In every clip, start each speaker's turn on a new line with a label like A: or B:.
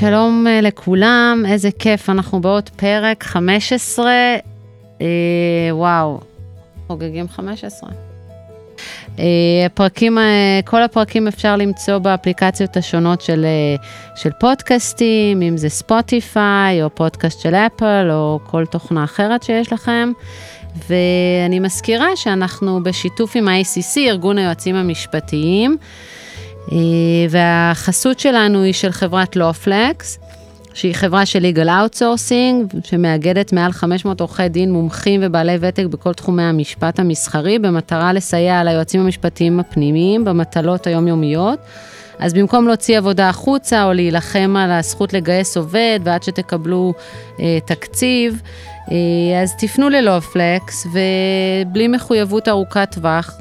A: שלום אה, לכולם, איזה כיף, אנחנו בעוד פרק 15, אה, וואו, חוגגים 15. אה, הפרקים, אה, כל הפרקים אפשר למצוא באפליקציות השונות של, של פודקאסטים, אם זה ספוטיפיי או פודקאסט של אפל או כל תוכנה אחרת שיש לכם. ואני מזכירה שאנחנו בשיתוף עם ה-ACC, ארגון היועצים המשפטיים, והחסות שלנו היא של חברת לופלקס, שהיא חברה של legal outsourcing, שמאגדת מעל 500 עורכי דין מומחים ובעלי ותק בכל תחומי המשפט המסחרי, במטרה לסייע ליועצים המשפטיים הפנימיים במטלות היומיומיות. אז במקום להוציא עבודה החוצה או להילחם על הזכות לגייס עובד ועד שתקבלו אה, תקציב, אה, אז תפנו ללופלקס ובלי מחויבות ארוכת טווח,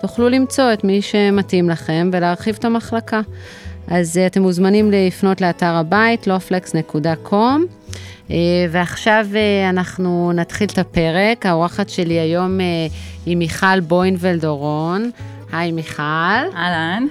A: תוכלו למצוא את מי שמתאים לכם ולהרחיב את המחלקה. אז uh, אתם מוזמנים לפנות לאתר הבית, loflex.com. Uh, ועכשיו uh, אנחנו נתחיל את הפרק. האורחת שלי היום היא מיכל בוינבלד אורון. היי מיכל.
B: אהלן.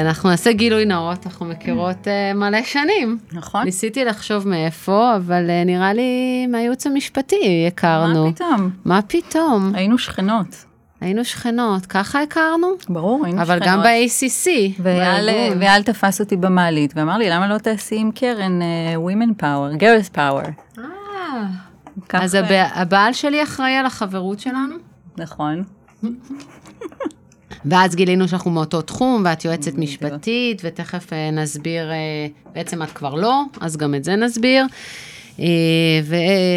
A: אנחנו נעשה גילוי נאות, אנחנו מכירות מלא שנים.
B: נכון.
A: ניסיתי לחשוב מאיפה, אבל נראה לי מהייעוץ המשפטי הכרנו.
B: מה פתאום?
A: מה פתאום?
B: היינו שכנות.
A: היינו שכנות, ככה הכרנו?
B: ברור, היינו
A: אבל
B: שכנות.
A: גם ב-ACC.
B: ואייל
A: בארגון.
B: ואייל תפס אותי במעלית ואמר לי, למה לא תעשי עם קרן uh, Women Power, Girls Power.
A: אה, אז הב- הבעל שלי אחראי על החברות שלנו,
B: נכון.
A: ואז גילינו שאנחנו מאותו תחום, ואת יועצת משפטית, ותכף אה, נסביר, אה, בעצם את כבר לא, אז גם את זה נסביר. אה,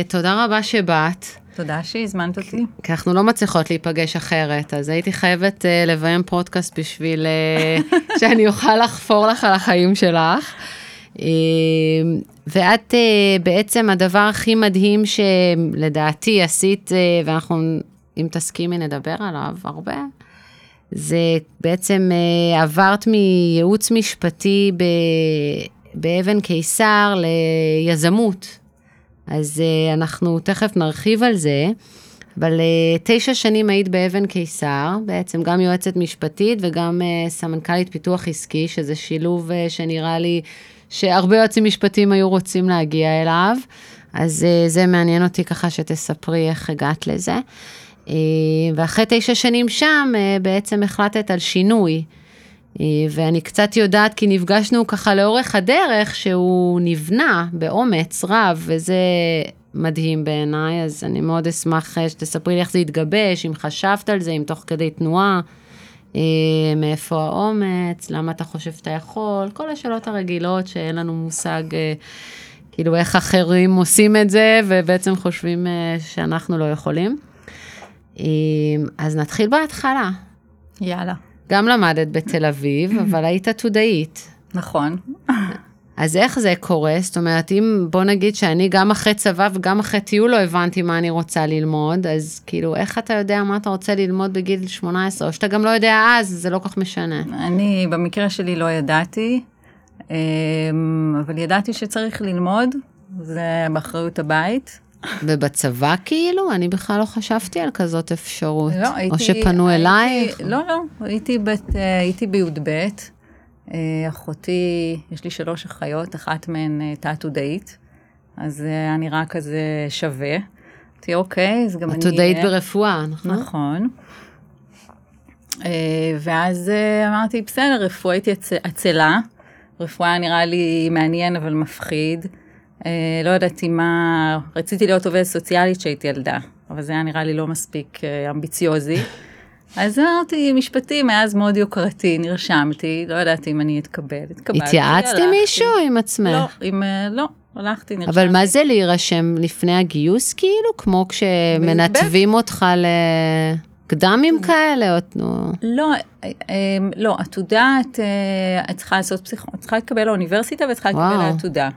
A: ותודה רבה שבאת,
B: תודה שהזמנת אותי.
A: כי אנחנו לא מצליחות להיפגש אחרת, אז הייתי חייבת אה, לביים פודקאסט בשביל אה, שאני אוכל לחפור לך על החיים שלך. אה, ואת אה, בעצם הדבר הכי מדהים שלדעתי עשית, אה, ואנחנו, אם תסכימי, נדבר עליו הרבה, זה בעצם עברת מייעוץ משפטי ב, באבן קיסר ליזמות. אז אה, אנחנו תכף נרחיב על זה, אבל אה, תשע שנים היית באבן קיסר, בעצם גם יועצת משפטית וגם אה, סמנכ"לית פיתוח עסקי, שזה שילוב אה, שנראה לי שהרבה יועצים משפטיים היו רוצים להגיע אליו, אז זה מעניין אותי ככה שתספרי איך הגעת לזה. ואחרי תשע שנים שם, בעצם החלטת על שינוי. אה, ואני קצת יודעת, כי נפגשנו ככה לאורך הדרך, שהוא נבנה באומץ רב, וזה מדהים בעיניי, אז אני מאוד אשמח אה, שתספרי לי איך זה התגבש, אם חשבת על זה, אם תוך כדי תנועה, אה, מאיפה האומץ, למה אתה חושב שאתה יכול, כל השאלות הרגילות שאין לנו מושג, כאילו איך אחרים עושים את זה, ובעצם חושבים שאנחנו לא יכולים. אז נתחיל בהתחלה.
B: יאללה.
A: גם למדת בתל אביב, אבל היית עתודאית.
B: נכון.
A: אז איך זה קורה? זאת אומרת, אם בוא נגיד שאני גם אחרי צבא וגם אחרי טיול לא הבנתי מה אני רוצה ללמוד, אז כאילו, איך אתה יודע מה אתה רוצה ללמוד בגיל 18, או שאתה גם לא יודע אז, זה לא כל כך משנה.
B: אני במקרה שלי לא ידעתי, אמ, אבל ידעתי שצריך ללמוד, זה באחריות הבית.
A: ובצבא כאילו? אני בכלל לא חשבתי על כזאת אפשרות.
B: לא, הייתי...
A: או שפנו
B: הייתי-
A: אלייך.
B: לא, לא, הייתי בת- אה, הייתי בי"ב. אה, אחותי, יש לי שלוש אחיות, אחת מהן אה, תת-עודאית, אז היה נראה כזה שווה. אמרתי, אוקיי, אז גם אני...
A: עתודאית
B: אהיה."
A: ברפואה, נכון?
B: נכון. ואז אמרתי, בסדר, רפואה הייתי עצ- עצלה. רפואה נראה לי מעניין אבל מפחיד. אה, לא ידעתי מה, רציתי להיות עובדת סוציאלית כשהייתי ילדה, אבל זה היה נראה לי לא מספיק אה, אמביציוזי. אז אמרתי, משפטים, מאז מאוד יוקרתי, נרשמתי, לא ידעתי אם אני אתקבל, התקבלתי.
A: התייעצת עם. מישהו או עם עצמך?
B: לא, עם, אה, לא, הלכתי, נרשמתי.
A: אבל מה זה להירשם לפני הגיוס כאילו? כמו כשמנתבים אותך לקדמים כאלה? או תנו...
B: לא, לא, עתודה, את, צריכה לעשות פסיכו... את צריכה להתקבל לאוניברסיטה ואת צריכה להתקבל. לעתודה.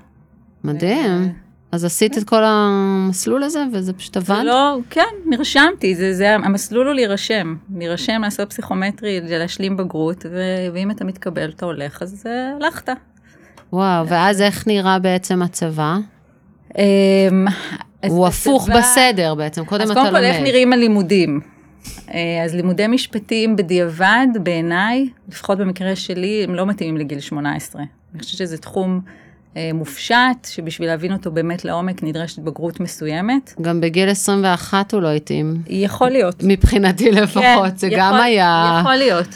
A: מדהים. אז עשית את כל המסלול הזה וזה פשוט עבד?
B: לא, כן, נרשמתי, זה, זה, המסלול הוא להירשם. להירשם, לעשות פסיכומטרי, להשלים בגרות, ו, ואם אתה מתקבל, אתה הולך, אז אה, הלכת.
A: וואו, ואז איך נראה בעצם הצבא?
B: אמ, אז
A: הוא הפוך בסדר בעצם, קודם
B: אז
A: אתה
B: קודם כל, איך
A: לומד.
B: נראים הלימודים? אה, אז לימודי משפטים בדיעבד, בעיניי, לפחות במקרה שלי, הם לא מתאימים לגיל 18. אני חושבת שזה תחום מופשט, שבשביל להבין אותו באמת לעומק נדרשת בגרות מסוימת.
A: גם בגיל 21 הוא לא התאים.
B: יכול להיות.
A: מבחינתי לפחות,
B: כן,
A: זה
B: יכול-
A: גם היה...
B: יכול להיות.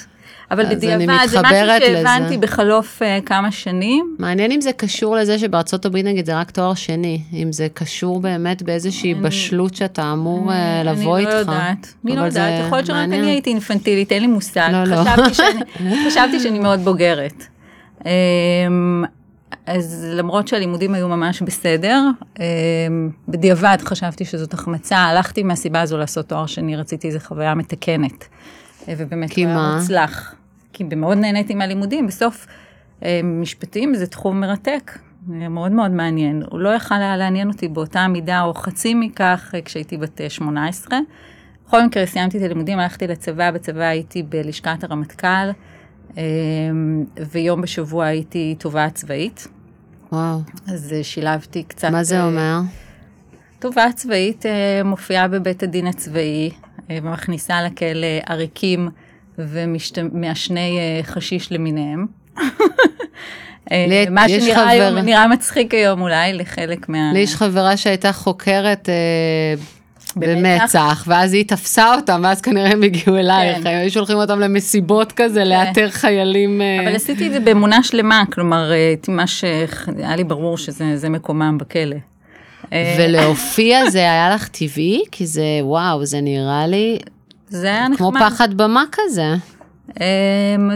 B: אבל
A: אני
B: בדיעבד, זה משהו
A: מתחברת לזה.
B: שהבנתי בחלוף אה, כמה שנים.
A: מעניין אם זה קשור לזה שבארצות הברית נגיד זה רק תואר שני, אם זה קשור באמת באיזושהי
B: אני-
A: בשלות שאתה אמור אה, לבוא
B: אני
A: איתך.
B: לא יודעת, אני לא יודעת, יכול להיות שרק. אני הייתי אינפנטילית, אין לי מושג.
A: לא, לא.
B: חשבתי שאני- חשבתי שאני מאוד בוגרת. אז למרות שהלימודים היו ממש בסדר, אמ, בדיעבד חשבתי שזאת החמצה, הלכתי מהסיבה הזו לעשות תואר שני, רציתי איזו חוויה מתקנת. אה, ובאמת הוא היה? מוצלח. כי מאוד נהניתי מהלימודים, בסוף אה, משפטים זה תחום מרתק, אה, מאוד מאוד מעניין. הוא לא יכל היה לעניין אותי באותה מידה או חצי מכך אה, כשהייתי בת אה, 18. בכל מקרה סיימתי את הלימודים, הלכתי לצבא, בצבא הייתי בלשכת הרמטכ"ל, אה, ויום בשבוע הייתי תובעת צבאית.
A: וואו,
B: אז אה, שילבתי קצת...
A: מה זה
B: אה,
A: אומר?
B: תובעת צבאית אה, מופיעה בבית הדין הצבאי ומכניסה לכלא עריקים ומעשני חשיש למיניהם. מה שנראה
A: חבר-
B: היום, נראה מצחיק היום אולי לחלק מה...
A: לי יש חברה שהייתה חוקרת אה,
B: במצ"ח?
A: במצ"ח, ואז היא תפסה אותם, ואז כנראה הם הגיעו אלייך,
B: כן.
A: היו שולחים אותם למסיבות כזה, לאתר חיילים. אה,
B: אבל עשיתי את זה באמונה שלמה, כלומר, אה, ממש, היה לי ברור שזה זה מקומם בכלא. אה,
A: ולהופיע זה היה לך טבעי? כי זה, וואו, זה נראה לי
B: זה היה נחמד.
A: כמו פחד במה כזה.
B: אה,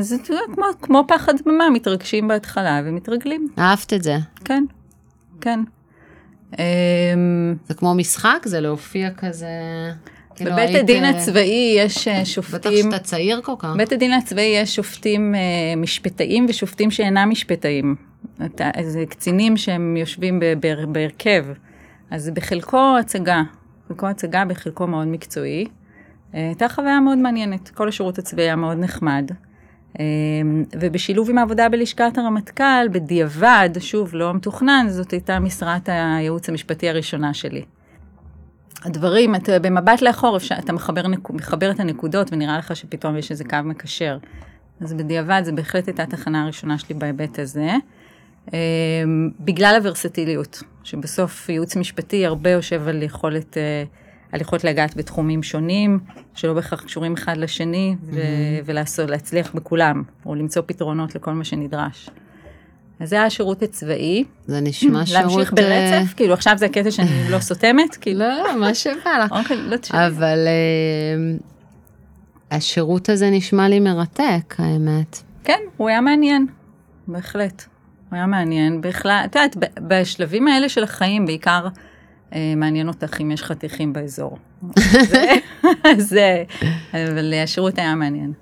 B: זה אתה יודע, כמו- כמו פחד דממה, מתרגשים בהתחלה ומתרגלים,
A: אהבת את זה.
B: כן, כן. אה,
A: זה כמו משחק, זה להופיע כזה... כאילו
B: בבית
A: היית,
B: הדין
A: אה,
B: הצבאי יש אה,
A: בטח
B: שופטים,
A: שאתה צעיר כל כך.
B: בבית הדין הצבאי יש שופטים אה, משפטאים ושופטים שאינם משפטאים. אתה- זה קצינים שהם יושבים בהרכב. אז בחלקו הצגה, בחלקו הצגה, בחלקו מאוד מקצועי. הייתה חוויה מאוד מעניינת, כל השירות הצבאי היה מאוד נחמד. אה, ובשילוב עם העבודה בלשכת הרמטכ"ל, בדיעבד, שוב, לא מתוכנן, זאת הייתה משרת הייעוץ המשפטי הראשונה שלי. הדברים, אתה במבט לאחור, אפשר, אתה מחבר, מחבר את הנקודות ונראה לך שפתאום יש איזה קו מקשר. אז בדיעבד זה בהחלט הייתה התחנה הראשונה שלי בהיבט הזה. אמ, בגלל הוורסטיליות, שבסוף ייעוץ משפטי הרבה יושב על יכולת, אה, על יכולת לגעת בתחומים שונים, שלא בהכרח קשורים אחד לשני, ו- ולעשות, להצליח בכולם, או למצוא פתרונות לכל מה שנדרש. אז זה היה השירות הצבאי.
A: זה נשמע שירות...
B: להמשיך
A: אה,
B: ברצף? כאילו עכשיו זה הקטע שאני לא סותמת? כאילו,
A: לא, לא, מה שבא לך.
B: אוקיי, לא תשאלי.
A: אבל אה, השירות הזה נשמע לי מרתק, האמת.
B: כן, הוא היה מעניין, בהחלט. הוא היה מעניין, בכלל, את יודעת, בשלבים האלה של החיים, בעיקר מעניין אותך אם יש חתיכים באזור. זה, זה, אבל השירות היה מעניין.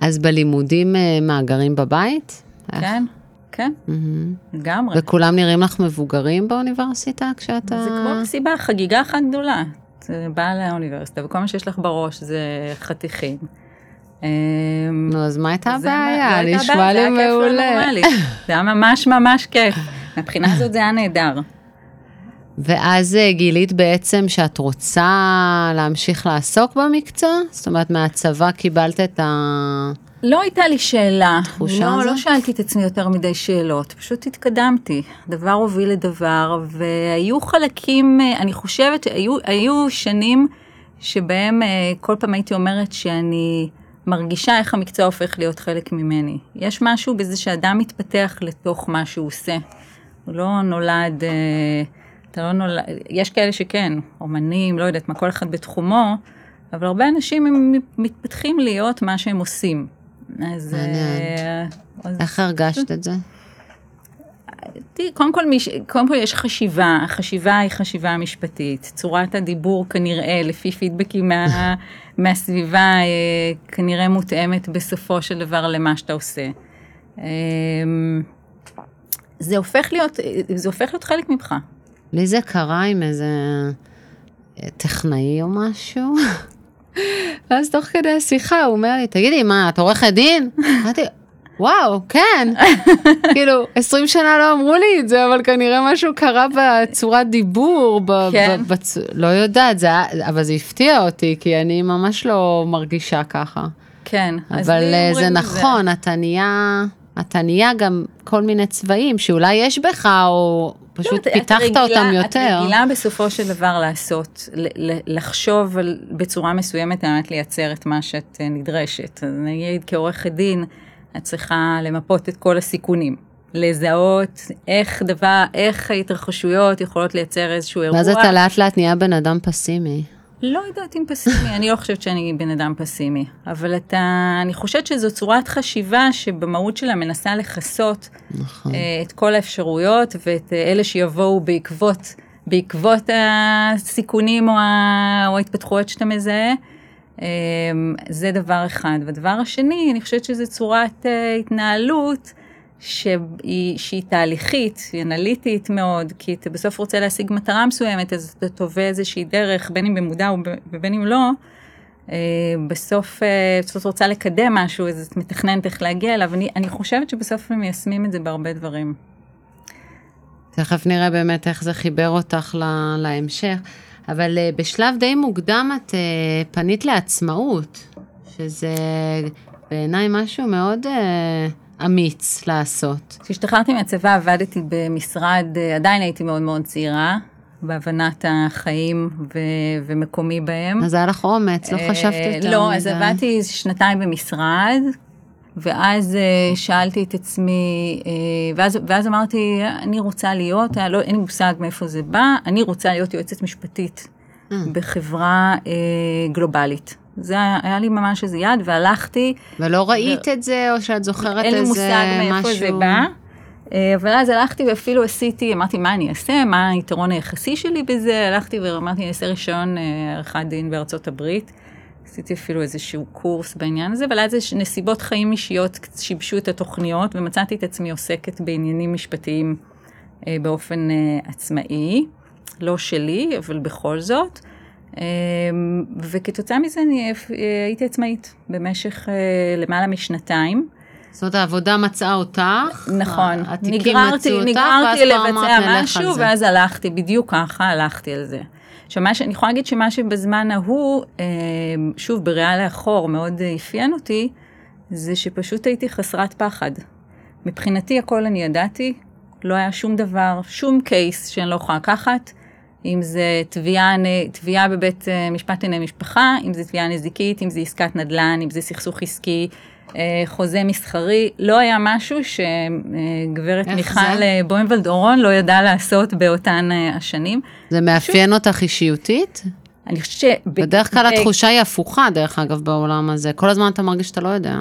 A: אז בלימודים, אה, מה, גרים בבית?
B: כן, כן. לגמרי.
A: וכולם נראים לך מבוגרים באוניברסיטה כשאתה...
B: זה כמו מסיבה, חגיגה אחת גדולה. זה בא לאוניברסיטה, וכל מה שיש לך בראש זה חתיכים. אה,
A: נו, אז מה הייתה הבעיה?
B: לא
A: נשמע לי מעולה.
B: זה היה ממש ממש כיף. מבחינה הזאת זה היה נהדר.
A: ואז אה, גילית בעצם שאת רוצה להמשיך לעסוק במקצוע? זאת אומרת, מהצבא קיבלת את ה...
B: לא הייתה לי שאלה.
A: תחושה
B: לא,
A: הזאת?
B: לא שאלתי את עצמי יותר מדי שאלות, פשוט התקדמתי. דבר הוביל לדבר, והיו חלקים, אה, אני חושבת שהיו היו שנים שבהם אה, כל פעם הייתי אומרת שאני מרגישה איך המקצוע הופך להיות חלק ממני. יש משהו בזה שאדם מתפתח לתוך מה שהוא עושה. הוא לא נולד, אה, אתה לא נולד, יש כאלה שכן, אומנים, לא יודעת מה, כל אחד בתחומו, אבל הרבה אנשים הם מתפתחים להיות מה שהם עושים. אז... אה, אז
A: איך הרגשת את זה?
B: תראי, קודם כל, מש... קודם כל יש חשיבה, החשיבה היא חשיבה משפטית. צורת הדיבור כנראה, לפי פידבקים מה... מהסביבה, אה, כנראה מותאמת בסופו של דבר למה שאתה עושה. אה, זה הופך להיות, זה הופך להיות חלק ממך.
A: לי זה קרה עם איזה אה, טכנאי או משהו. ואז תוך כדי השיחה הוא אומר לי, תגידי, מה, את עורכת דין? אמרתי, וואו, כן. כאילו, 20 שנה לא אמרו לי את זה, אבל כנראה משהו קרה בצורת דיבור, ב-
B: כן.
A: ב- בצ... לא יודעת, זה אבל זה הפתיע אותי, כי אני ממש לא מרגישה ככה.
B: כן.
A: אבל אה, זה נכון, אתה נהיה אתה נהיה גם כל מיני צבעים שאולי יש בך, או פשוט
B: לא,
A: פיתחת
B: רגילה-
A: אותם יותר.
B: את רגילה בסופו של דבר לעשות, לחשוב על, בצורה מסוימת על מנת לייצר את מה שאת אה, נדרשת. נגיד כעורכת דין, את צריכה למפות את כל הסיכונים. לזהות איך דבר, איך ההתרחשויות יכולות לייצר איזשהו אירוע.
A: ואז אתה לאט לאט נהיה בן אדם פסימי.
B: לא יודעת אם פסימי, אני לא חושבת שאני בן אדם פסימי, אבל אתה, אני חושבת שזו צורת חשיבה שבמהות שלה מנסה לכסות
A: נכון.
B: אה, את כל האפשרויות ואת אה, אלה שיבואו בעקבות, בעקבות הסיכונים או, ה, או ההתפתחויות שאתה מזהה. אה, זה דבר אחד. והדבר השני, אני חושבת שזו צורת התנהלות שהיא, שהיא תהליכית, היא אנליטית מאוד, כי אתה בסוף רוצה להשיג מטרה מסוימת, אז אתה תובע איזושהי דרך, בין אם במודע ובין אם לא. אה, בסוף, אה, בסוף רוצה לקדם משהו, אז את מתכננת איך להגיע אליו. אני, אני חושבת שבסוף הם מיישמים את זה בהרבה דברים.
A: תכף נראה באמת איך זה חיבר אותך ל- להמשך. אבל אה, בשלב די מוקדם את פנית לעצמאות, שזה בעיניי משהו מאוד אמיץ לעשות.
B: כשהשתחררתי מהצבא עבדתי במשרד, עדיין הייתי מאוד מאוד צעירה, בהבנת החיים ו- ומקומי בהם.
A: אז היה לך אומץ, לא
B: אה,
A: חשבת יותר
B: לא, אז. עבדתי שנתיים במשרד, ואז אה, שאלתי את עצמי, אה, ואז, ואז אמרתי, אני רוצה להיות, לא, אין לי מושג מאיפה זה בא, אני רוצה להיות יועצת משפטית. בחברה גלובלית. זה היה, היה לי ממש איזה יד, והלכתי,
A: ולא ראית את זה, או שאת זוכרת
B: אין לי
A: איזה
B: מושג מאיפה זה
A: משהו?
B: בא. אה, אבל אז הלכתי ואפילו עשיתי, אמרתי, מה אני אעשה? מה היתרון היחסי שלי בזה? הלכתי ואמרתי, אני אעשה רישיון אה, עריכת דין בארצות הברית. עשיתי אפילו איזשהו קורס בעניין הזה, אבל אז יש נסיבות חיים אישיות שיבשו את התוכניות, ומצאתי את עצמי עוסקת בעניינים משפטיים אה, באופן עצמאי, לא שלי, אבל בכל זאת. אה, וכתוצאה מזה אני אה, הייתי עצמאית במשך אה, למעלה משנתיים.
A: זאת אומרת, העבודה מצאה אותך,
B: נכון,
A: התיקים
B: נגררתי,
A: מצאו אותך,
B: נגררתי לבצע משהו. ואז הלכתי, בדיוק ככה הלכתי על זה. עכשיו, מה שאני יכולה להגיד שמה שבזמן ההוא, אה, שוב, בריאה לאחור, מאוד אפיין אותי, זה שפשוט הייתי חסרת פחד. מבחינתי הכל אני ידעתי, לא היה שום דבר, שום קייס שאני לא יכולה לקחת, אם זה תביעה, תביעה בבית אה, משפט לענייני משפחה, אם זה תביעה נזיקית, אם זה עסקת נדל"ן, אם זה סכסוך עסקי, אה, חוזה מסחרי, לא היה משהו שגברת
A: איך
B: מיכל
A: זה?
B: אה, בוימבלד אורון לא ידעה לעשות באותן אה, השנים.
A: זה מאפיין אותך אישיותית?
B: אני חושבת ש...
A: בדרך כלל התחושה היא הפוכה, דרך אגב, בעולם הזה. כל הזמן אתה מרגיש שאתה לא יודע.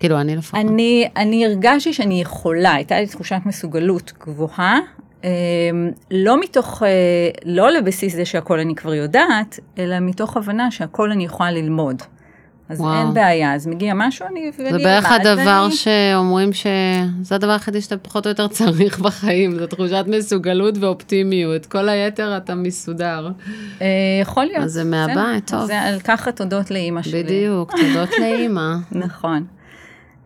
A: כאילו, אני לפחות.
B: אני, אני הרגשתי שאני יכולה, הייתה לי תחושת מסוגלות גבוהה, אה, לא מתוך, אה, לא לבסיס זה שהכל אני כבר יודעת, אלא מתוך הבנה שהכל אני יכולה ללמוד. אז
A: וואו.
B: אין בעיה, אז מגיע משהו, אני
A: זה בערך הדבר
B: ואני-
A: שאומרים שזה הדבר היחידי שאתה פחות או יותר צריך בחיים, זו תחושת מסוגלות ואופטימיות. כל היתר אתה מסודר.
B: אה, יכול להיות.
A: אז זה מהבית,
B: בסדר.
A: טוב.
B: זה על ככה תודות לאימא שלי.
A: בדיוק, תודות לאימא.
B: נכון.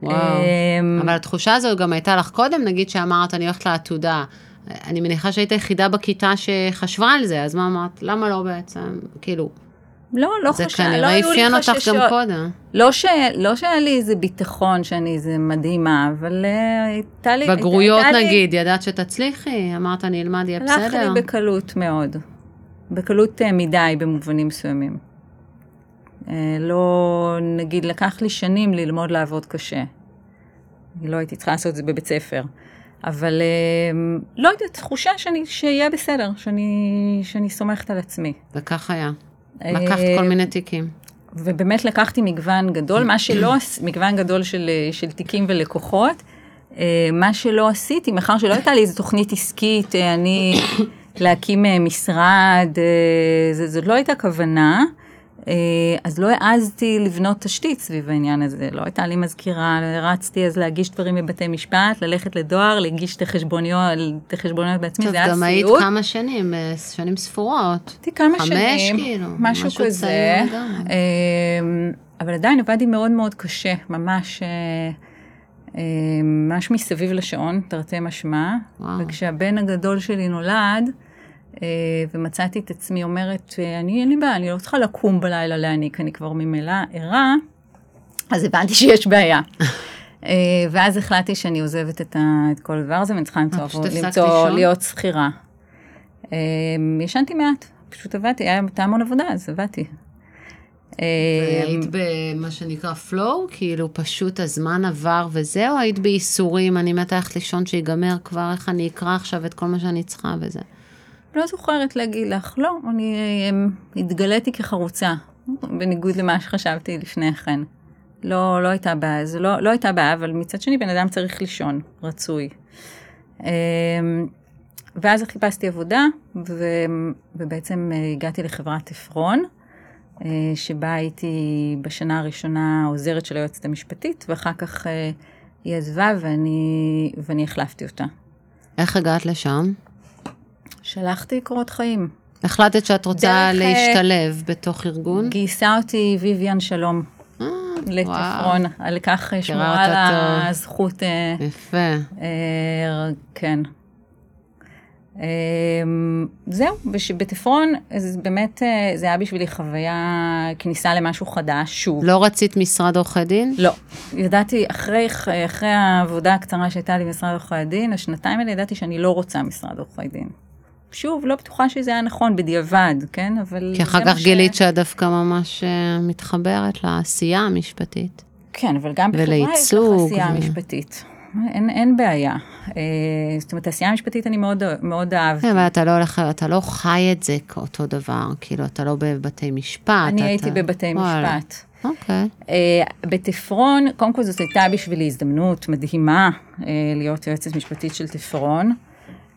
A: וואו.
B: אמ,
A: אבל התחושה הזו גם הייתה לך קודם, נגיד שאמרת, אני הולכת לעתודה. אני מניחה שהיית היחידה בכיתה שחשבה על זה, אז מה אמרת? למה לא בעצם? כאילו,
B: לא, לא
A: זה
B: חשב, לא
A: כנראה
B: היו לי
A: אפיין אותך
B: חששות.
A: גם קודם.
B: לא, ש... לא שהיה לי איזה ביטחון שאני איזה מדהימה, אבל אה, הייתה לי...
A: בגרויות
B: הייתה לי-
A: נגיד, ידעת שתצליחי? אמרת, אני אלמד, יהיה
B: הלך
A: בסדר?
B: לי בקלות מאוד. בקלות אה, מדי במובנים מסוימים. אה, לא, נגיד, לקח לי שנים ללמוד לעבוד קשה. לא הייתי צריכה לעשות את זה בבית ספר. אבל אה, לא יודעת, תחושה שאני, שיהיה בסדר, שאני, שאני סומכת על עצמי.
A: וכך היה. לקחת
B: אה,
A: כל מיני תיקים.
B: ובאמת לקחתי מגוון גדול, מה שלא, מגוון גדול של, אה, של תיקים ולקוחות. מה שלא עשיתי, מאחר שלא הייתה לי איזו תוכנית עסקית, אני להקים משרד, זאת לא הייתה כוונה, אז לא העזתי לבנות תשתית סביב העניין הזה. לא הייתה לי מזכירה, רצתי אז להגיש דברים בבתי משפט, ללכת לדואר, להגיש את החשבוניות, בעצמי,
A: טוב,
B: זה היה
A: גם היית
B: סיוט.
A: כמה שנים, אה, שנים ספורות.
B: הייתי כמה
A: חמש,
B: שנים,
A: כאילו,
B: משהו
A: משהו
B: כזה. אמ, אבל עדיין עבדתי מאוד מאוד קשה, ממש, אה, אה, ממש מסביב לשעון, תרתי משמע.
A: וואו.
B: וכשהבן הגדול שלי נולד, אה, ומצאתי את עצמי אומרת, אה, אני אין לי בעיה, אני לא צריכה לקום בלילה להעניק, אני כבר ממילא ערה, אז הבנתי שיש בעיה. אה, ואז החלטתי שאני עוזבת את, ה, את כל הדבר הזה, ואני צריכה למצוא,
A: פשוט הפסקת
B: למצוא
A: לישון?
B: להיות שכירה. אה, ישנתי מעט, פשוט עבדתי, היה המון עבודה, אז עבדתי. אה,
A: היית במה שנקרא flow, כאילו פשוט הזמן עבר וזה, או היית בייסורים, אני מתה ללכת לישון שיגמר כבר, איך אני אקרא עכשיו את כל מה שאני צריכה וזה.
B: לא זוכרת להגיד לך, לא, אני אה, התגליתי כחרוצה, בניגוד למה שחשבתי לפני כן. לא, לא הייתה בעיה, זה לא, לא הייתה בעיה, אבל מצד שני בן אדם צריך לישון, רצוי. אה, ואז חיפשתי עבודה, ו, ובעצם אה, הגעתי לחברת עפרון, אה, שבה הייתי בשנה הראשונה עוזרת של היועצת המשפטית, ואחר כך אה, היא עזבה ואני, ואני החלפתי אותה.
A: איך הגעת לשם?
B: שלחתי קורות חיים.
A: החלטת שאת רוצה
B: דרך, אה,
A: להשתלב בתוך ארגון?
B: גייסה אותי ויויאן שלום
A: אה,
B: לתפרון, על כך שמורה לה. זכות, אה,
A: יפה.
B: אה, כן. אה, זהו, בש- בתפרון, אז באמת זה היה בשבילי חוויה, כניסה למשהו חדש, שוב.
A: לא רצית משרד עורכי דין?
B: לא, ידעתי, אחרי, אחרי העבודה הקצרה שהייתה לי במשרד עורכי הדין, השנתיים האלה ידעתי שאני לא רוצה משרד עורכי דין. שוב, לא בטוחה שזה היה נכון בדיעבד, כן? אבל...
A: כי אחר כך גילית שאת דווקא ממש אה, מתחברת לעשייה המשפטית.
B: כן, אבל גם בחברה יש לך עשייה
A: ו-
B: משפטית. אין, אין בעיה. אה, זאת אומרת, העשייה המשפטית אני מאוד, מאוד אהבתי.
A: כן, אבל אתה לא הולך, אתה לא חי את זה כאותו דבר, כאילו, אתה לא בבתי משפט.
B: אני
A: אתה...
B: הייתי בבתי
A: וואלה.
B: משפט.
A: אוקיי.
B: אה, בתפרון, קודם כל זאת הייתה בשבילי הזדמנות מדהימה אה, להיות יועצת משפטית של תפרון.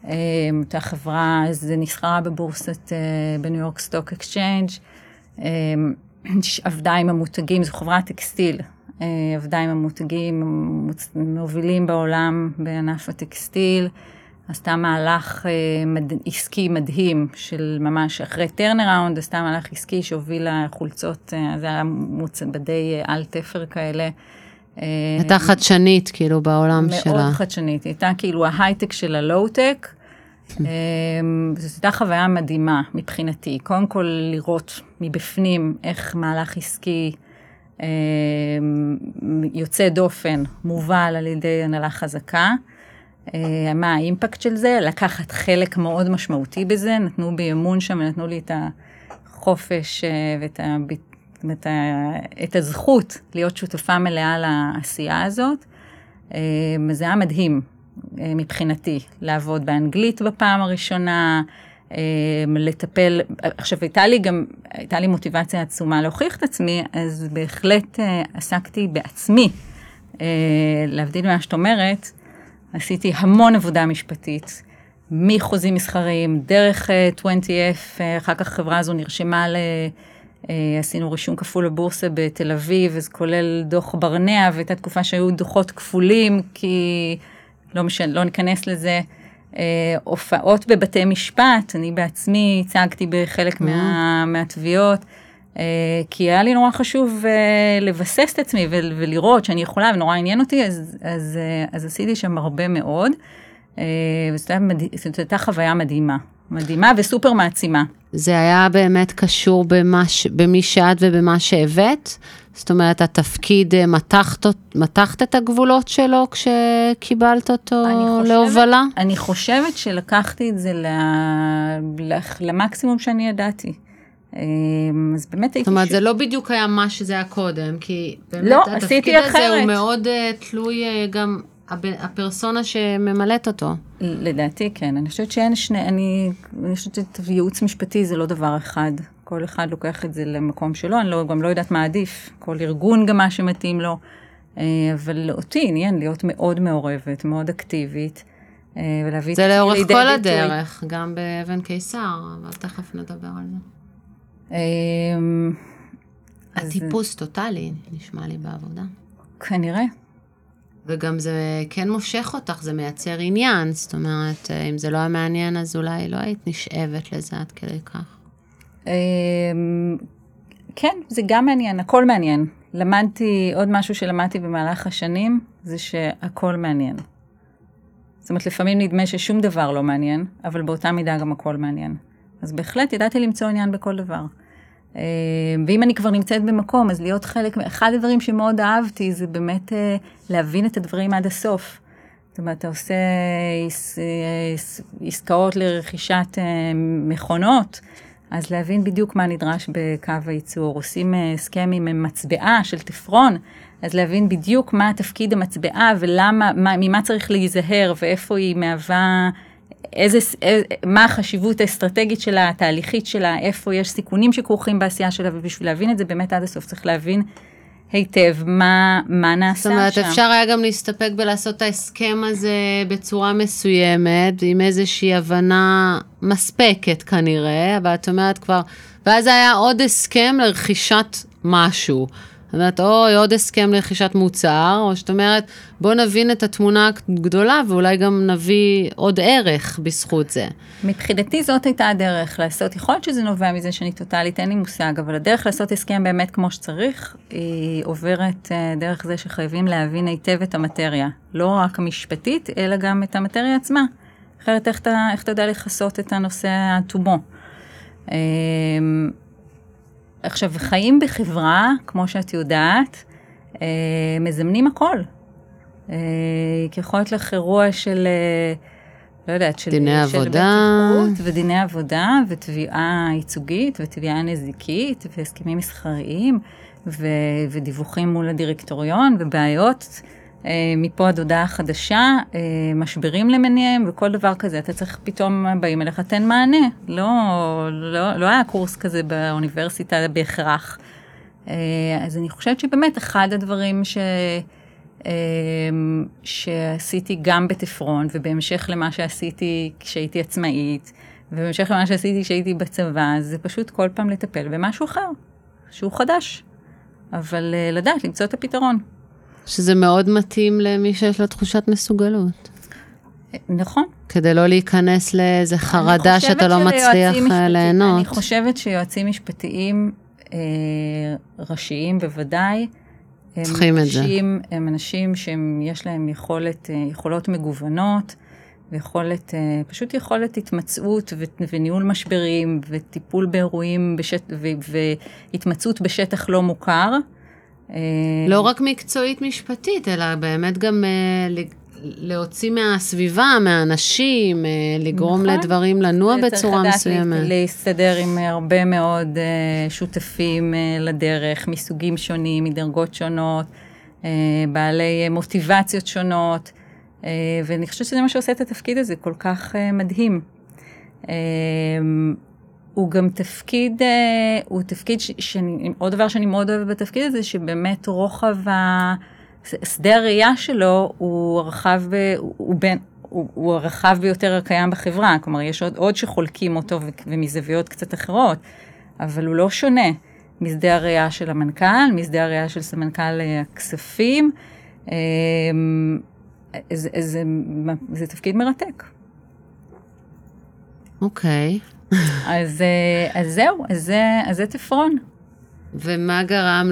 B: אה, אותה חברה, זה נסחרה בבורסת אה, בניו יורק Stock Exchange, אה, עבדה עם המותגים, זו חברת טקסטיל, אה, עבדה עם המותגים מובילים בעולם בענף הטקסטיל, עשתה מהלך אה, מד... עסקי מדהים של ממש אחרי turnaround, עשתה מהלך עסקי שהוביל לחולצות, אה, זה היה מוצ... בגדי אל תפר כאלה.
A: הייתה חדשנית, כאילו, בעולם
B: מאוד
A: שלה.
B: חדשנית, היא הייתה כאילו ההייטק של הלואו-טק. זו הייתה חוויה מדהימה מבחינתי. קודם כל לראות מבפנים איך מהלך עסקי אה, יוצא דופן, מובל על ידי הנהלה חזקה. אה, מה האימפקט של זה? לקחת חלק מאוד משמעותי בזה, נתנו בי אמון שם, נתנו לי את החופש אה, ואת ה... אומרת, ה- את הזכות להיות שותפה מלאה לעשייה הזאת. אה, זה היה מדהים מבחינתי, לעבוד באנגלית בפעם הראשונה, אה, לטפל, עכשיו הייתה לי גם, הייתה לי מוטיבציה עצומה להוכיח את עצמי, אז בהחלט אה, עסקתי בעצמי, אה, להבדיל ממה שאת אומרת, עשיתי המון עבודה משפטית, מחוזים מסחריים, דרך אה, 20F, אה, אחר כך החברה הזו נרשמה ל... אה, עשינו רישום כפול לבורסה בתל אביב, אז כולל דוח ברנע, והייתה תקופה שהיו דוחות כפולים, כי לא משנה, לא ניכנס לזה. אה, הופעות בבתי משפט, אני בעצמי הצגתי בחלק מה, מהתביעות, אה, כי היה לי נורא חשוב אה, לבסס את עצמי ול- ולראות שאני יכולה, ונורא עניין אותי, אז, אז, אה, אז עשיתי שם הרבה מאוד. אה, וזאת הייתה חוויה מדהימה, מדהימה וסופר מעצימה.
A: זה היה באמת קשור במה ש... במי שאת ובמה שהבאת? זאת אומרת, התפקיד, אה, מתחת, מתחת את הגבולות שלו כשקיבלת אותו
B: אני חושבת-
A: להובלה?
B: אני חושבת שלקחתי את זה למקסימום שאני ידעתי. אמ, אז באמת הייתי...
A: זאת אומרת,
B: ש-
A: זה לא בדיוק היה מה שזה היה קודם, כי באמת
B: לא,
A: התפקיד הזה
B: אחרת.
A: הוא מאוד אה, תלוי אה, גם הפרסונה שממלאת אותו.
B: לדעתי כן, אני חושבת שאין שני, אני, אני חושבת שייעוץ משפטי זה לא דבר אחד. כל אחד לוקח את זה למקום שלו, אני לא, גם לא יודעת מה עדיף. כל ארגון גם מה שמתאים לו. אה, אבל אותי עניין להיות מאוד מעורבת, מאוד אקטיבית. אה, ולהביא את
A: זה
B: עצמי
A: לאורך
B: לידי
A: כל
B: ביטוי.
A: הדרך, גם באבן קיסר, אבל תכף נדבר על זה.
B: אז
A: הטיפוס טוטאלי, נשמע לי בעבודה.
B: כנראה.
A: וגם זה כן מושך אותך, זה מייצר עניין, זאת אומרת, אה, אם זה לא היה מעניין, אז אולי לא היית נשאבת לזה עד כדי כך.
B: אמ, כן, זה גם מעניין, הכל מעניין. למדתי, עוד משהו שלמדתי במהלך השנים, זה שהכל מעניין. זאת אומרת, לפעמים נדמה ששום דבר לא מעניין, אבל באותה מידה גם הכל מעניין. אז בהחלט ידעתי למצוא עניין בכל דבר. ואם אני כבר נמצאת במקום, אז להיות חלק, אחד הדברים שמאוד אהבתי זה באמת להבין את הדברים עד הסוף. זאת אומרת, אתה עושה עסקאות לרכישת מכונות, אז להבין בדיוק מה נדרש בקו הייצור. עושים הסכם עם מצבעה של תפרון, אז להבין בדיוק מה תפקיד המצבעה ולמה, מה, ממה צריך להיזהר ואיפה היא מהווה, איזה, איזה, מה החשיבות האסטרטגית שלה, התהליכית שלה, איפה יש סיכונים שכרוכים בעשייה שלה, ובשביל להבין את זה באמת עד הסוף צריך להבין היטב מה, מה נעשה שם.
A: זאת אומרת, שם. אפשר היה גם להסתפק בלעשות את ההסכם הזה בצורה מסוימת, עם איזושהי הבנה מספקת כנראה, אבל את אומרת כבר, ואז היה עוד הסכם לרכישת משהו. אומרת, או עוד הסכם לרכישת מוצר, או שאת אומרת, בוא נבין את התמונה הגדולה ואולי גם נביא עוד ערך בזכות זה.
B: מבחינתי זאת הייתה הדרך לעשות, יכול להיות שזה נובע מזה שאני טוטאלית, אין לי מושג, אבל הדרך לעשות הסכם באמת כמו שצריך, היא עוברת אה, דרך זה שחייבים להבין היטב את המטריה. לא רק המשפטית, אלא גם את המטריה עצמה. אחרת איך אתה, איך אתה יודע לכסות את הנושא עד תומו. עכשיו, חיים בחברה, כמו שאת יודעת, אה, מזמנים הכל. אה, יכול להיות לך אירוע של, אה, לא יודעת, של,
A: דיני
B: של
A: עבודה.
B: ודיני עבודה ותביעה ייצוגית ותביעה נזיקית והסכמים מסחריים ו, ודיווחים מול הדירקטוריון ובעיות. אה, מפה עד הודעה חדשה, אה, משברים למיניהם וכל דבר כזה, אתה צריך פתאום באים אליך, תן מענה. לא, לא, לא היה קורס כזה באוניברסיטה בהכרח. אה, אז אני חושבת שבאמת אחד הדברים ש... שעשיתי גם בתפרון, ובהמשך למה שעשיתי כשהייתי עצמאית, ובהמשך למה שעשיתי כשהייתי בצבא, זה פשוט כל פעם לטפל במשהו אחר, שהוא חדש. אבל לדעת, למצוא את הפתרון.
A: שזה מאוד מתאים למי שיש לו תחושת מסוגלות.
B: נכון.
A: כדי לא להיכנס לאיזה חרדה שאתה לא מצליח אה, ליהנות.
B: אני חושבת שיועצים משפטיים אה, ראשיים בוודאי,
A: צריכים את זה.
B: הם אנשים שיש להם יכולת, אה, יכולות מגוונות, ויכולת, אה, פשוט יכולת התמצאות ו, וניהול משברים וטיפול באירועים בשט, ו, והתמצאות בשטח לא מוכר.
A: אה, לא רק מקצועית משפטית, אלא באמת גם אה, להוציא מהסביבה, מהאנשים, אה, לגרום נכון. לדברים לנוע בצורה מסוימת. צריך
B: לדעת להסתדר עם הרבה מאוד שותפים לדרך, מסוגים שונים, מדרגות שונות, בעלי מוטיבציות שונות, ואני חושבת שזה מה שעושה את התפקיד הזה כל כך מדהים. הוא גם תפקיד, אה, הוא תפקיד שאני, עוד דבר שאני מאוד אוהבת בתפקיד הזה, שבאמת רוחב השדה הראייה שלו הוא הרחב, הוא בין, הוא, הוא הרחב ביותר הקיים בחברה, כלומר יש עוד, עוד שחולקים אותו ומזוויות קצת אחרות, אבל הוא לא שונה משדה הראייה של המנכ"ל, משדה הראייה של סמנכ"ל אה, הכספים, אה, זה, זה, זה תפקיד מרתק.
A: אוקיי. Okay.
B: אז, אה, אז זהו, אז זה, אז זה תפרון.
A: ומה גרם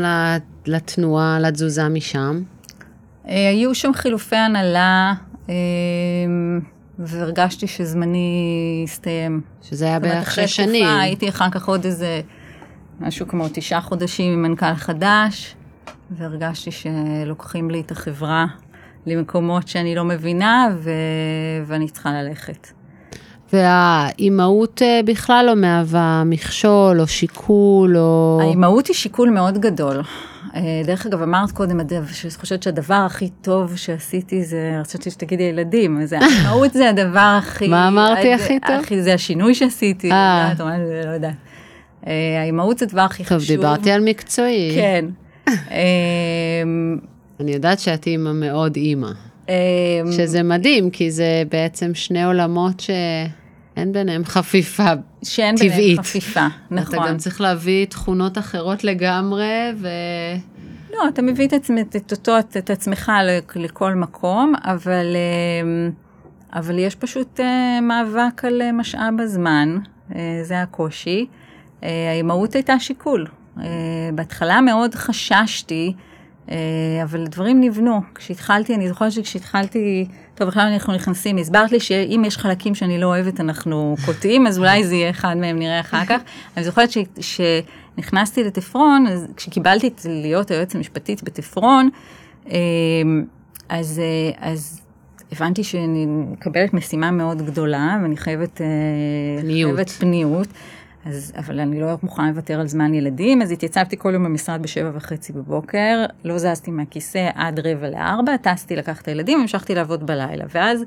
A: לתנועה, לתזוזה משם?
B: אה, היו שם חילופי הנהלה, אה, והרגשתי שזמני הסתיים.
A: שזה היה בערך שש שנים.
B: תקופה, הייתי אחר כך עוד איזה משהו כמו תשעה חודשים עם מנכ"ל חדש, והרגשתי שלוקחים לי את החברה למקומות שאני לא מבינה, ו... ואני צריכה ללכת.
A: והאימהות אה, בכלל לא מהווה מכשול או שיקול או...
B: האימהות היא שיקול מאוד גדול. אה, דרך אגב, אמרת קודם, שאני חושבת שהדבר הכי טוב שעשיתי זה, רציתי שתגידי ילדים, אז האימהות זה הדבר הכי...
A: מה אמרתי הכי טוב?
B: זה השינוי שעשיתי, את אומרת, לא יודעת. אה, האימהות זה הדבר הכי חשוב.
A: טוב, דיברתי על מקצועי.
B: כן.
A: אני יודעת שאת אימא מאוד אימא. שזה מדהים, כי זה בעצם שני עולמות ש... אין ביניהם חפיפה טבעית.
B: שאין ביניהם חפיפה, נכון.
A: אתה גם צריך להביא תכונות אחרות לגמרי, ו...
B: לא, אתה מביא את, עצמך, את, אותו, את עצמך לכל מקום, אבל, אמ, אבל יש פשוט אה, מאבק על אה, משאב הזמן, אה, זה הקושי. האימהות הייתה שיקול. בהתחלה מאוד חששתי, אבל דברים נבנו. כשהתחלתי, אני זוכרת שכשהתחלתי... טוב, בכלל אנחנו נכנסים, הסברת לי שאם יש חלקים שאני לא אוהבת, אנחנו קוטעים, אז אולי זה יהיה אחד מהם, נראה אחר כך. אני זוכרת נכנסתי לתפרון, אז כשקיבלתי את להיות היועצת המשפטית בתפרון, אה, אז, אה, אז הבנתי שאני מקבלת משימה מאוד גדולה, ואני חייבת אה,
A: פניות.
B: חייבת פניות. אז, אבל אני לא מוכנה לוותר על זמן ילדים, אז התייצבתי כל יום במשרד בשבע וחצי בבוקר, לא זזתי מהכיסא עד רבע לארבע, טסתי לקחת את הילדים, המשכתי לעבוד בלילה. ואז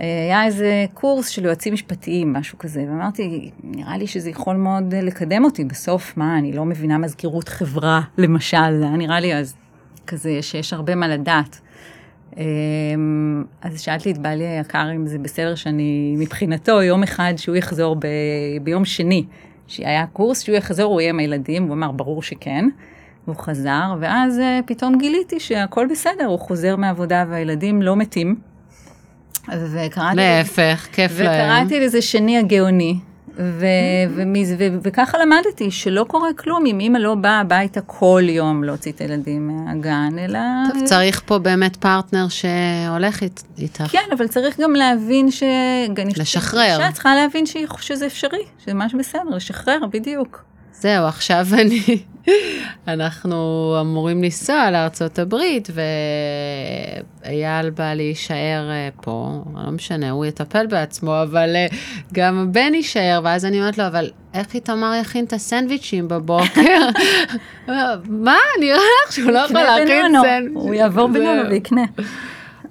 B: אה, היה איזה קורס של יועצים משפטיים, משהו כזה, ואמרתי, נראה לי שזה יכול מאוד אה, לקדם אותי. בסוף, מה, אני לא מבינה מזכירות חברה, למשל, זה היה נראה לי אז כזה שיש הרבה מה לדעת. אמ, אז שאלתי את בעלי היקר אם זה בסדר שאני, מבחינתו, יום אחד שהוא יחזור ב, ביום שני, שהיה קורס, שהוא יחזור, הוא יהיה עם הילדים, הוא אמר, ברור שכן. והוא חזר, ואז אה, פתאום גיליתי שהכל בסדר, הוא חוזר מהעבודה והילדים לא מתים. וקראתי...
A: להפך, כיף להם.
B: וקראתי לזה שני הגאוני, ו- ומז- ו- וככה למדתי שלא קורה כלום אם אימא לא באה הביתה כל יום להוציא את הילדים מהגן, אלא...
A: טוב, צריך פה באמת פרטנר שהולך אית- איתך.
B: כן, אבל צריך גם להבין ש...
A: לשחרר.
B: אישה צריכה להבין שהיא- שזה אפשרי, שזה ממש בסדר, לשחרר, בדיוק.
A: זהו, עכשיו אני, אנחנו אמורים לנסוע לארצות הברית, ואייל בא להישאר אה, פה, לא משנה, הוא יטפל בעצמו, אבל אה, גם הבן יישאר, ואז אני אומרת לו, אבל איך איתמר יכין את הסנדוויצ'ים בבוקר? מה, נראה לך שהוא לא יכול להכין. סנדוויץ'?
B: הוא יעבור. בנונו ויקנה.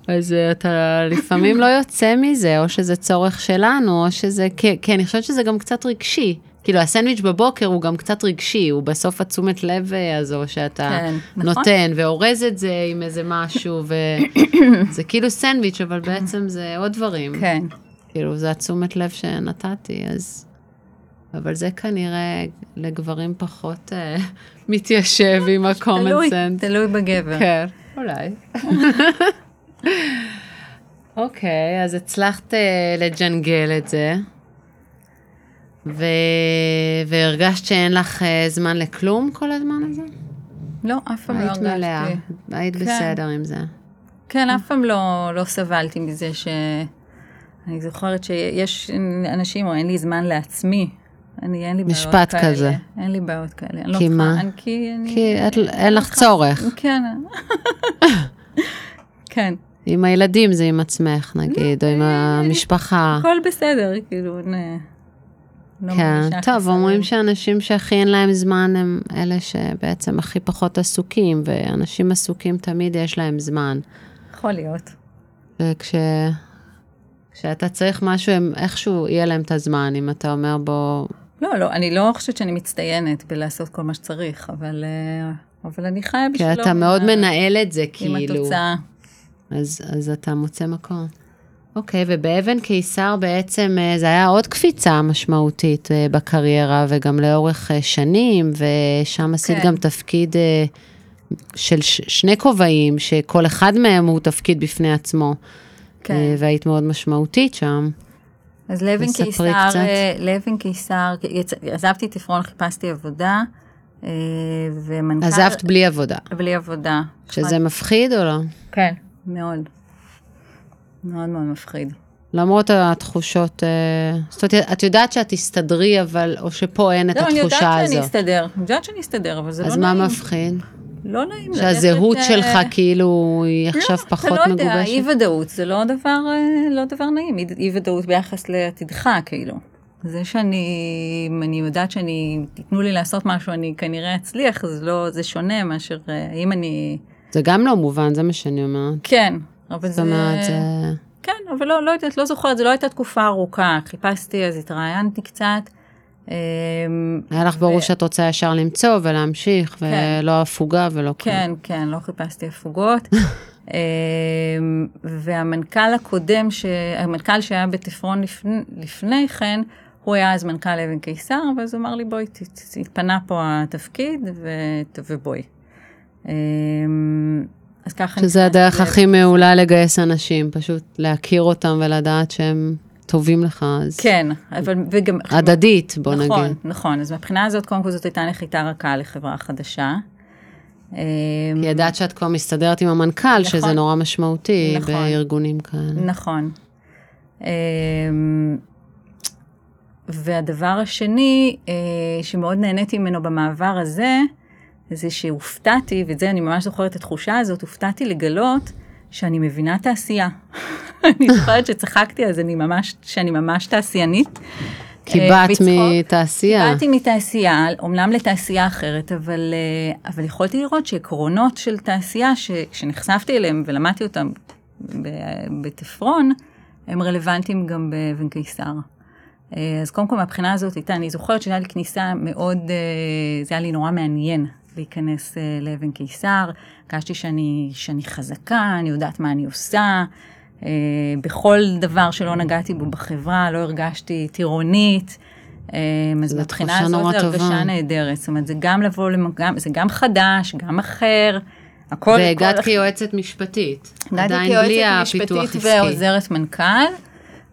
A: אז אה, אתה לפעמים לא יוצא מזה, או שזה צורך שלנו, או שזה, כי אני חושבת שזה גם קצת רגשי. כאילו הסנדוויץ' בבוקר הוא גם קצת רגשי, הוא בסוף התשומת לב אה, הזו שאתה
B: כן, נכון.
A: נותן, ואורז את זה עם איזה משהו, וזה כאילו סנדוויץ', אבל בעצם זה עוד דברים.
B: כן.
A: כאילו, זה התשומת לב שנתתי, אז... אבל זה כנראה לגברים פחות אה, מתיישב עם ה-common
B: תלוי,
A: sense.
B: תלוי בגבר.
A: כן, אולי. אוקיי, אז הצלחת אה, לג'נגל את זה, ו... והרגשת שאין לך אה, זמן לכלום כל הזמן הזה?
B: לא, אף פעם לא
A: היית מלאה,
B: הרגשתי.
A: היית
B: כן.
A: בסדר עם זה.
B: כן, אף פעם לא, לא סבלתי מזה ש... אני זוכרת שיש אנשים, או אין לי זמן לעצמי. אני, אין לי בעיות כאלה.
A: משפט כזה.
B: אין לי בעיות כאלה. לא
A: כי
B: צריכה-
A: מה?
B: אני, כי אני...
A: כי את, אין לך צורך.
B: כן. כן.
A: עם הילדים זה עם עצמך, נגיד, או עם המשפחה.
B: הכל בסדר, כאילו, אין... לא
A: כן, טוב. אומרים שאנשים שהכי אין להם זמן הם אלה שבעצם הכי פחות עסוקים, ואנשים עסוקים תמיד יש להם זמן.
B: יכול להיות.
A: וכש... כשאתה צריך משהו, הם איכשהו יהיה להם את הזמן, אם אתה אומר בו,
B: לא, לא, אני לא חושבת שאני מצטיינת בלעשות כל מה שצריך, אבל, אה, אבל אני חיה
A: כי
B: בשלום.
A: אתה
B: עם
A: מאוד
B: ה-
A: מנהל את זה,
B: עם
A: כאילו.
B: התוצאה.
A: אז, אז אתה מוצא מקום. אוקיי, ובאבן קיסר בעצם אה, זה היה עוד קפיצה משמעותית אה, בקריירה, וגם לאורך אה, שנים, ושם עשית
B: כן.
A: גם תפקיד של שני כובעים, שכל אחד מהם הוא תפקיד בפני עצמו.
B: כן.
A: אה, והיית מאוד משמעותית שם.
B: אז
A: תספרי
B: קיסר, לוין קיסר. עזבתי את עפרון, חיפשתי עבודה, ומנכ"ל...
A: עזבת בלי עבודה,
B: בלי עבודה.
A: שזה מפחיד או לא?
B: כן. מאוד. מאוד מאוד מפחיד.
A: למרות התחושות, אה, זאת אומרת, את יודעת שאת תסתדרי, אבל, או שפה אין את
B: לא, אני יודעת
A: התחושה הזו.
B: שאני אסתדר, אני יודעת שאני אסתדר, אבל זה
A: אז
B: לא
A: מה
B: נעים.
A: מפחיד?
B: לא נעים.
A: שהזהות
B: ללכת,
A: שלך
B: אה,
A: כאילו היא עכשיו פחות
B: אתה לא יודע,
A: מגובשת?
B: אי ודאות זה לא דבר, אה, לא דבר נעים, אי- ודאות ביחס לעתידך, כאילו. זה שאני, אני יודעת שאני, תיתנו לי לעשות משהו, אני כנראה אצליח, זה לא, זה שונה מאשר, אם אני,
A: זה גם לא מובן, זה מה שאני אומרת.
B: כן, אבל
A: זאת אומרת, זה...
B: כן, אבל לא, לא יודעת, לא זוכרת, זו לא הייתה תקופה ארוכה, חיפשתי, אז התראיינתי קצת. אה,
A: היה לך ברור שאת רוצה ישר למצוא ולהמשיך,
B: כן.
A: ולא הפוגה ולא כלום.
B: כן, כן, לא חיפשתי הפוגות. אמ, והמנכ"ל הקודם, ש... המנכ"ל שהיה בתפרון לפני, לפני כן, הוא היה אז מנכ"ל אבן קיסר, ואז הוא אמר לי, בואי, התפנה פה התפקיד, ו... ובואי. אז ככה...
A: שזה
B: נכנסתי
A: הדרך
B: לאבן
A: הכי מעולה לגייס אנשים, פשוט להכיר אותם ולדעת שהם טובים לך, אז
B: כן, אבל וגם...
A: הדדית, בוא
B: נכון,
A: נגיד.
B: נכון, אז מהבחינה הזאת, קודם כל זאת הייתה נחיתה רכה לחברה חדשה. אמ,
A: כי ידעת שאת כבר מסתדרת עם המנכ"ל, שזה
B: נכון.
A: נורא משמעותי
B: נכון.
A: בארגונים כאלה.
B: נכון. אמ, והדבר השני, אה, שמאוד נהניתי ממנו במעבר הזה, זה שהופתעתי, ואת זה אני ממש זוכרת את התחושה הזאת, הופתעתי לגלות שאני מבינה תעשייה. אני זוכרת שצחקתי אז אני ממש, שאני ממש תעשיינית.
A: כי
B: אה,
A: באת. מתעשייה.
B: באתי מתעשייה, אומנם לתעשייה אחרת, אבל, אה, אבל יכולתי לראות שעקרונות של תעשייה, שכשנחשפתי אליהם ולמדתי אותם בתפרון, הם רלוונטיים גם באבן קיסר. אה, אז קודם כל מהבחינה הזאת הייתה, אני זוכרת שהייתה לי כניסה מאוד, זה היה לי נורא מעניין להיכנס אה, לאבן קיסר, הרגשתי שאני, שאני חזקה, אני יודעת מה אני עושה, אה, בכל דבר שלא נגעתי בו בחברה, לא הרגשתי טירונית. אה, אז מבחינה הזאת זו הרגשה. נהדרת, זאת אומרת זה גם לבוא, למ- גם, זה גם חדש, גם אחר, הכל,
A: והגעת כיועצת משפטית.
B: הגעתי
A: עדיין בלי
B: כיועצת
A: הפיתוח
B: משפטית
A: עסקי.
B: ועוזרת מנכ"ל,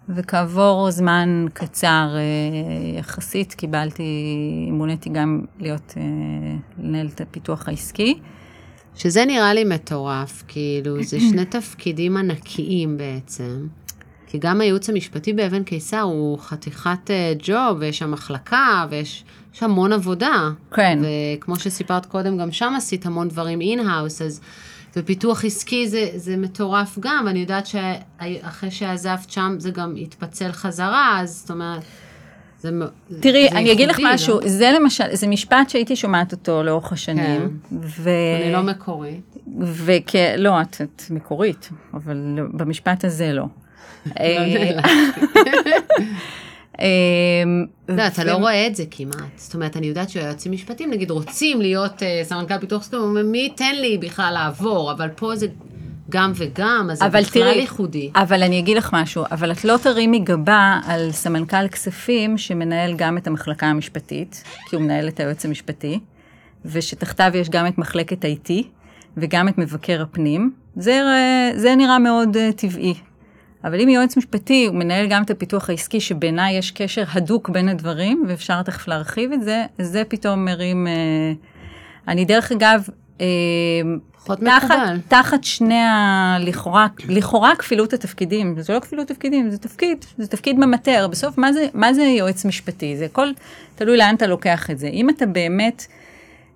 B: וכעבור זמן קצר אה, יחסית קיבלתי, מוניתי גם להיות, אה, לנהל את הפיתוח העסקי.
A: שזה נראה לי מטורף, כאילו, זה שני תפקידים ענקיים בעצם. כי גם הייעוץ המשפטי באבן קיסר הוא חתיכת אה, ג'וב, ויש שם מחלקה, ויש יש המון עבודה.
B: כן.
A: וכמו שסיפרת קודם, גם שם עשית המון דברים in-house, אז... ופיתוח עסקי זה, זה מטורף גם, ואני יודעת שאחרי שעזבת שם זה גם התפצל חזרה, אז זאת אומרת, זה
B: תראי,
A: זה
B: אני אגיד לך
A: לא?
B: משהו, זה למשל, זה משפט שהייתי שומעת אותו לאורך השנים, ו...
A: אני לא מקורית.
B: וכ... לא, את, את מקורית, אבל לא, במשפט הזה לא. אה. אמ,
A: לא, אתה לא רואה את זה כמעט. זאת אומרת, אני יודעת שהיועצים משפטיים, נגיד, רוצים להיות אה, סמנכ"ל פיתוח עסקי, אומרים, מי ייתן לי בכלל לעבור? אבל פה זה גם וגם, אז זה בכלל
B: תראי,
A: ייחודי.
B: אבל אני אגיד לך משהו, אבל את לא תרימי גבה על סמנכ"ל כספים שמנהל גם את המחלקה המשפטית, כי הוא מנהל את היועץ המשפטי, ושתחתיו יש גם את מחלקת IT וגם את מבקר הפנים. זה, זה נראה מאוד uh, טבעי. אבל אם יועץ משפטי, הוא מנהל גם את הפיתוח העסקי, שבעיניי יש קשר הדוק בין הדברים, ואפשר תכף להרחיב את זה, זה פתאום מרים... Uh, אני דרך אגב, uh,
A: פחות
B: תחת,
A: מקובל.
B: תחת שני ה... לכאורה, לכאורה כפילות התפקידים, זה לא כפילות תפקידים, זה תפקיד, זה תפקיד ממטר. בסוף, מה זה, מה זה יועץ משפטי? זה הכל תלוי לאן אתה לוקח את זה. אם אתה באמת,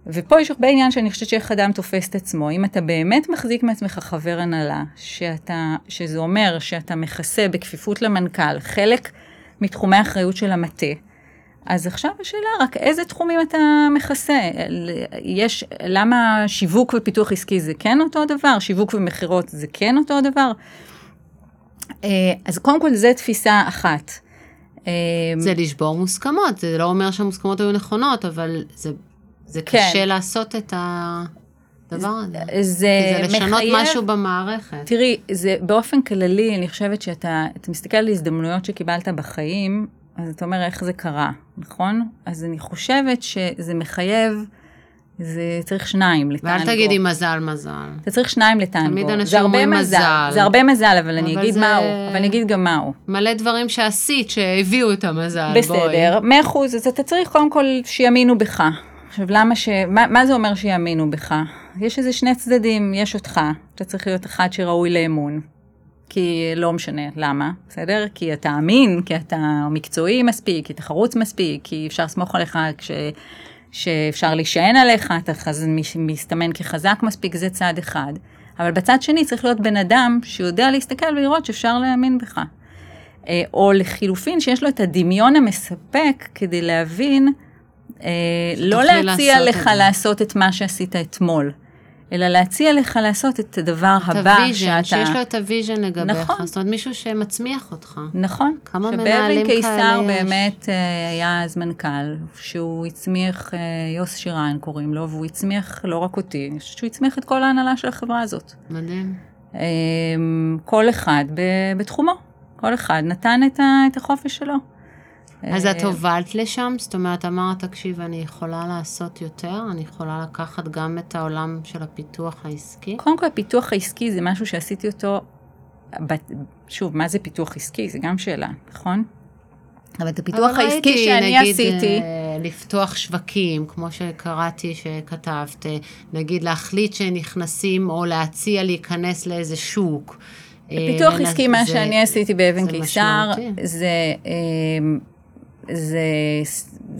B: ופה יש הרבה עניין שאני חושבת שאיך אדם תופס את עצמו, אם אתה באמת מחזיק מעצמך חבר הנהלה, שאתה, שזה אומר שאתה מכסה בכפיפות למנכ"ל חלק מתחומי האחריות של המטה, אז עכשיו השאלה רק איזה תחומים אתה מכסה. יש, למה שיווק ופיתוח עסקי זה כן אותו דבר, שיווק ומכירות זה כן אותו דבר? אה, אז קודם כל זו תפיסה אחת. אה,
A: זה לשבור מוסכמות, זה לא אומר שהמוסכמות היו נכונות, אבל זה, זה
B: כן.
A: קשה לעשות את הדבר הזה.
B: זה
A: זה לשנות
B: מחייב-
A: משהו במערכת.
B: תראי, זה באופן כללי, אני חושבת שאתה אתה מסתכל על הזדמנויות שקיבלת בחיים, אז אתה אומר איך זה קרה, נכון? אז אני חושבת שזה מחייב, זה צריך שניים לטנגו.
A: ואל תגידי מזל מזל.
B: אתה צריך שניים לטנגו.
A: תמיד אנשים אומרים מזל.
B: זה הרבה מזל, אבל אני
A: אבל
B: אגיד
A: זה-
B: מהו, אבל אני אגיד גם מהו.
A: מלא דברים שעשית שהביאו את המזל.
B: בסדר, מאה אחוז, אז אתה צריך קודם כל שיאמינו בך. עכשיו, למה ש... מה, מה זה אומר שיאמינו בך? יש איזה שני צדדים, יש אותך, אתה צריך להיות אחד שראוי לאמון. כי לא משנה, למה? בסדר? כי אתה אמין, כי אתה מקצועי מספיק, כי אתה חרוץ מספיק, כי אפשר לסמוך עליך כש... שאפשר להישען עליך, אתה חז... מסתמן כחזק מספיק, זה צד אחד. אבל בצד שני צריך להיות בן אדם שיודע להסתכל ולראות שאפשר להאמין בך. אה, או לחילופין, שיש לו את הדמיון המספק כדי להבין, לא
A: שתוכלי
B: להציע
A: לעשות את
B: לך
A: זה.
B: לעשות את מה שעשית אתמול, אלא להציע לך לעשות את הדבר
A: את
B: הבא
A: הוויז'ן,
B: שאתה...
A: שיש לו את ה vision לגביך.
B: נכון.
A: זאת אומרת, מישהו שמצמיח אותך.
B: נכון.
A: כמה מנהלים כאלה
B: קיסר
A: יש?
B: באמת אה, היה אז מנכ"ל, שהוא הצמיח, אה, יוס שירן קוראים לו, והוא הצמיח לא רק אותי, אני חושבת שהוא הצמיח את כל ההנהלה של החברה הזאת.
A: מדהים.
B: אה, כל אחד בתחומו, כל אחד נתן את את החופש שלו.
A: אז את
B: אה,
A: הובלת לשם? זאת אומרת, אמרת, תקשיב, אני יכולה לעשות יותר? אני יכולה לקחת גם את העולם של הפיתוח העסקי?
B: קודם כל, הפיתוח העסקי זה משהו שעשיתי אותו, שוב, מה זה פיתוח עסקי? זו גם שאלה, נכון? אבל את הפיתוח
A: אבל
B: העסקי
A: ראיתי,
B: שאני
A: נגיד,
B: עשיתי,
A: אה, לפתוח שווקים, כמו שקראתי שכתבת, אה, נגיד להחליט שנכנסים או להציע להיכנס לאיזה שוק.
B: פיתוח עסקי, מה
A: זה-
B: שאני עשיתי באבן
A: זה
B: קיסר. זה זה,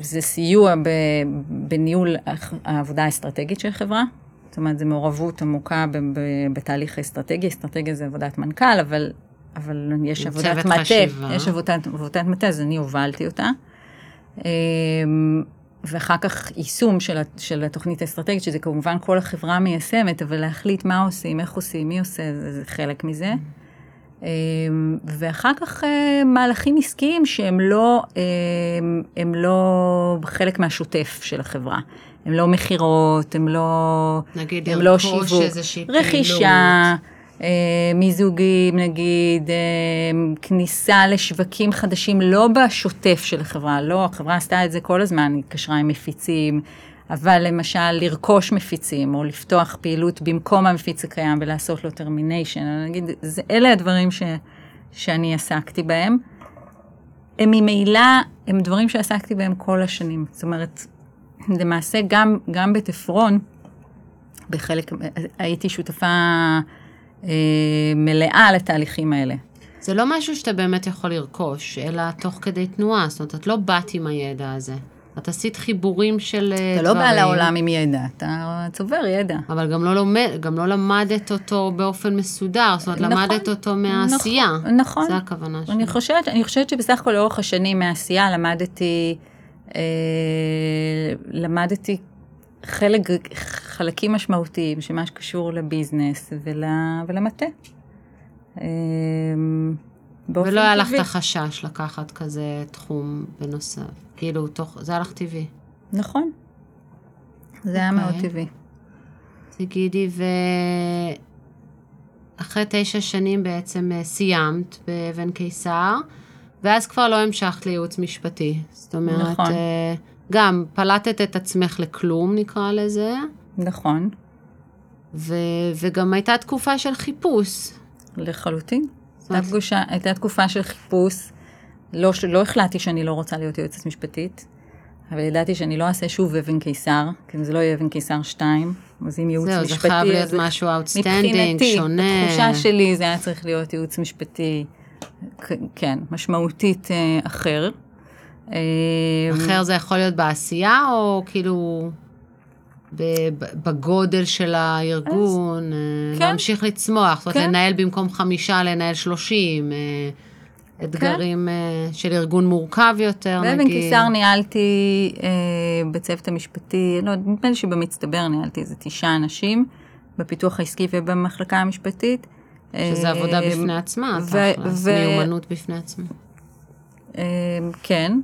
B: זה סיוע ב, בניהול העבודה האסטרטגית של חברה. זאת אומרת, זו מעורבות עמוקה ב, ב, בתהליך האסטרטגי. אסטרטגיה זה עבודת מנכ"ל, אבל, אבל יש עבודת מטה. יש עבודת, עבודת מטה, אז אני הובלתי אותה. אמ, ואחר כך יישום של, של התוכנית האסטרטגית, שזה כמובן כל החברה מיישמת, אבל להחליט מה עושים, איך עושים, מי עושה, זה, זה חלק מזה. אמ, ואחר כך אה, מהלכים עסקיים שהם לא, אמ, הם לא חלק מהשוטף של החברה. הם לא מכירות, הם לא,
A: נגיד,
B: הם לא שיווק. רכישה, אה, מיזוגים נגיד, אה, כניסה לשווקים חדשים, לא בשוטף של החברה, לא, החברה עשתה את זה כל הזמן, היא התקשרה עם מפיצים, אבל למשל לרכוש מפיצים, או לפתוח פעילות במקום המפיץ הקיים ולעשות לו termination, נגיד, זה, אלה הדברים ש, שאני עסקתי בהם. הם ממילא, הם דברים שעסקתי בהם כל השנים. זאת אומרת, למעשה גם, גם בתפרון, בחלק, הייתי שותפה אה, מלאה לתהליכים האלה.
A: זה לא משהו שאתה באמת יכול לרכוש, אלא תוך כדי תנועה, זאת אומרת, את לא באת עם הידע הזה. את עשית חיבורים של דברים.
B: אתה לא בא לעולם עם ידע, אתה צובר ידע.
A: אבל גם לא, לומד, גם לא למדת אותו באופן מסודר, זאת אומרת, נכון, למדת אותו מהעשייה.
B: נכון, נכון.
A: זה הכוונה שלי.
B: אני חושבת, אני חושבת שבסך הכל לאורך השנים מהעשייה למדתי, אה, למדתי חלק, חלקים משמעותיים שמה שקשור לביזנס ול, ולמטה. אה,
A: ולא היה לך את החשש לקחת כזה תחום בנוסף. כאילו, תוך, זה היה לך טבעי.
B: נכון. זה היה מאוד אוקיי. טבעי.
A: תגידי, ואחרי תשע שנים בעצם אה, סיימת באבן קיסר, ואז כבר לא המשכת לייעוץ משפטי. זאת אומרת, נכון. אה, גם פלטת את עצמך לכלום, נקרא לזה.
B: נכון.
A: ו- וגם הייתה תקופה של חיפוש.
B: לחלוטין. הייתה, תקושה, הייתה תקופה של חיפוש. לא, לא החלטתי שאני לא רוצה להיות יועצת משפטית, אבל ידעתי שאני לא אעשה שוב אבן קיסר, כי זה לא יהיה אבן קיסר 2, אז אם ייעוץ
A: זהו,
B: משפטי...
A: זהו, זה חייב להיות משהו outstanding, שונה.
B: מבחינתי, בתחושה שלי זה היה צריך להיות ייעוץ משפטי, כן, משמעותית אה, אחר.
A: אה, אחר זה יכול להיות בעשייה, או כאילו... בגודל של הארגון, אז, אה, כן. להמשיך לצמוח, זאת אומרת, כן. לנהל במקום חמישה, לנהל שלושים, אתגרים כן. של ארגון מורכב יותר,
B: נגיד. באבן קיסר ניהלתי אה, בצוות המשפטי, לא, נדמה לי שבמצטבר ניהלתי איזה תשעה אנשים, בפיתוח העסקי ובמחלקה המשפטית.
A: שזה אה, עבודה בפני עצמה, תכלס, מיומנות בפני עצמה.
B: אה, כן.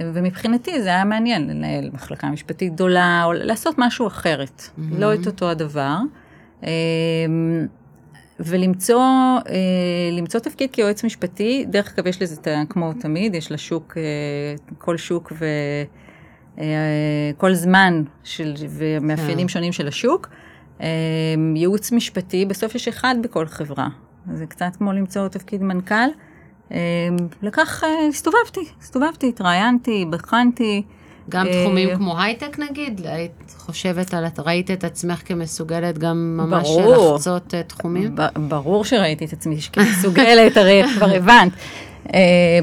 B: ומבחינתי זה היה מעניין לנהל מחלקה משפטית גדולה, או לעשות משהו אחרת, mm-hmm. לא את אותו הדבר. אה, ולמצוא אה, למצוא תפקיד כיועץ משפטי, דרך אגב יש לזה כמו תמיד, יש לשוק, אה, כל שוק וכל אה, זמן של, ומאפיינים כן. שונים של השוק. ייעוץ משפטי, בסוף יש אחד בכל חברה. זה קצת כמו למצוא תפקיד מנכ"ל. לקח, הסתובבתי, הסתובבתי, התראיינתי, בחנתי.
A: גם תחומים כמו הייטק נגיד? חושבת על, ראית את עצמך כמסוגלת גם ממש ברור, לחצות אה, תחומים?
B: ברור שראיתי את עצמי כמסוגלת, הרי כבר הבנת. Uh,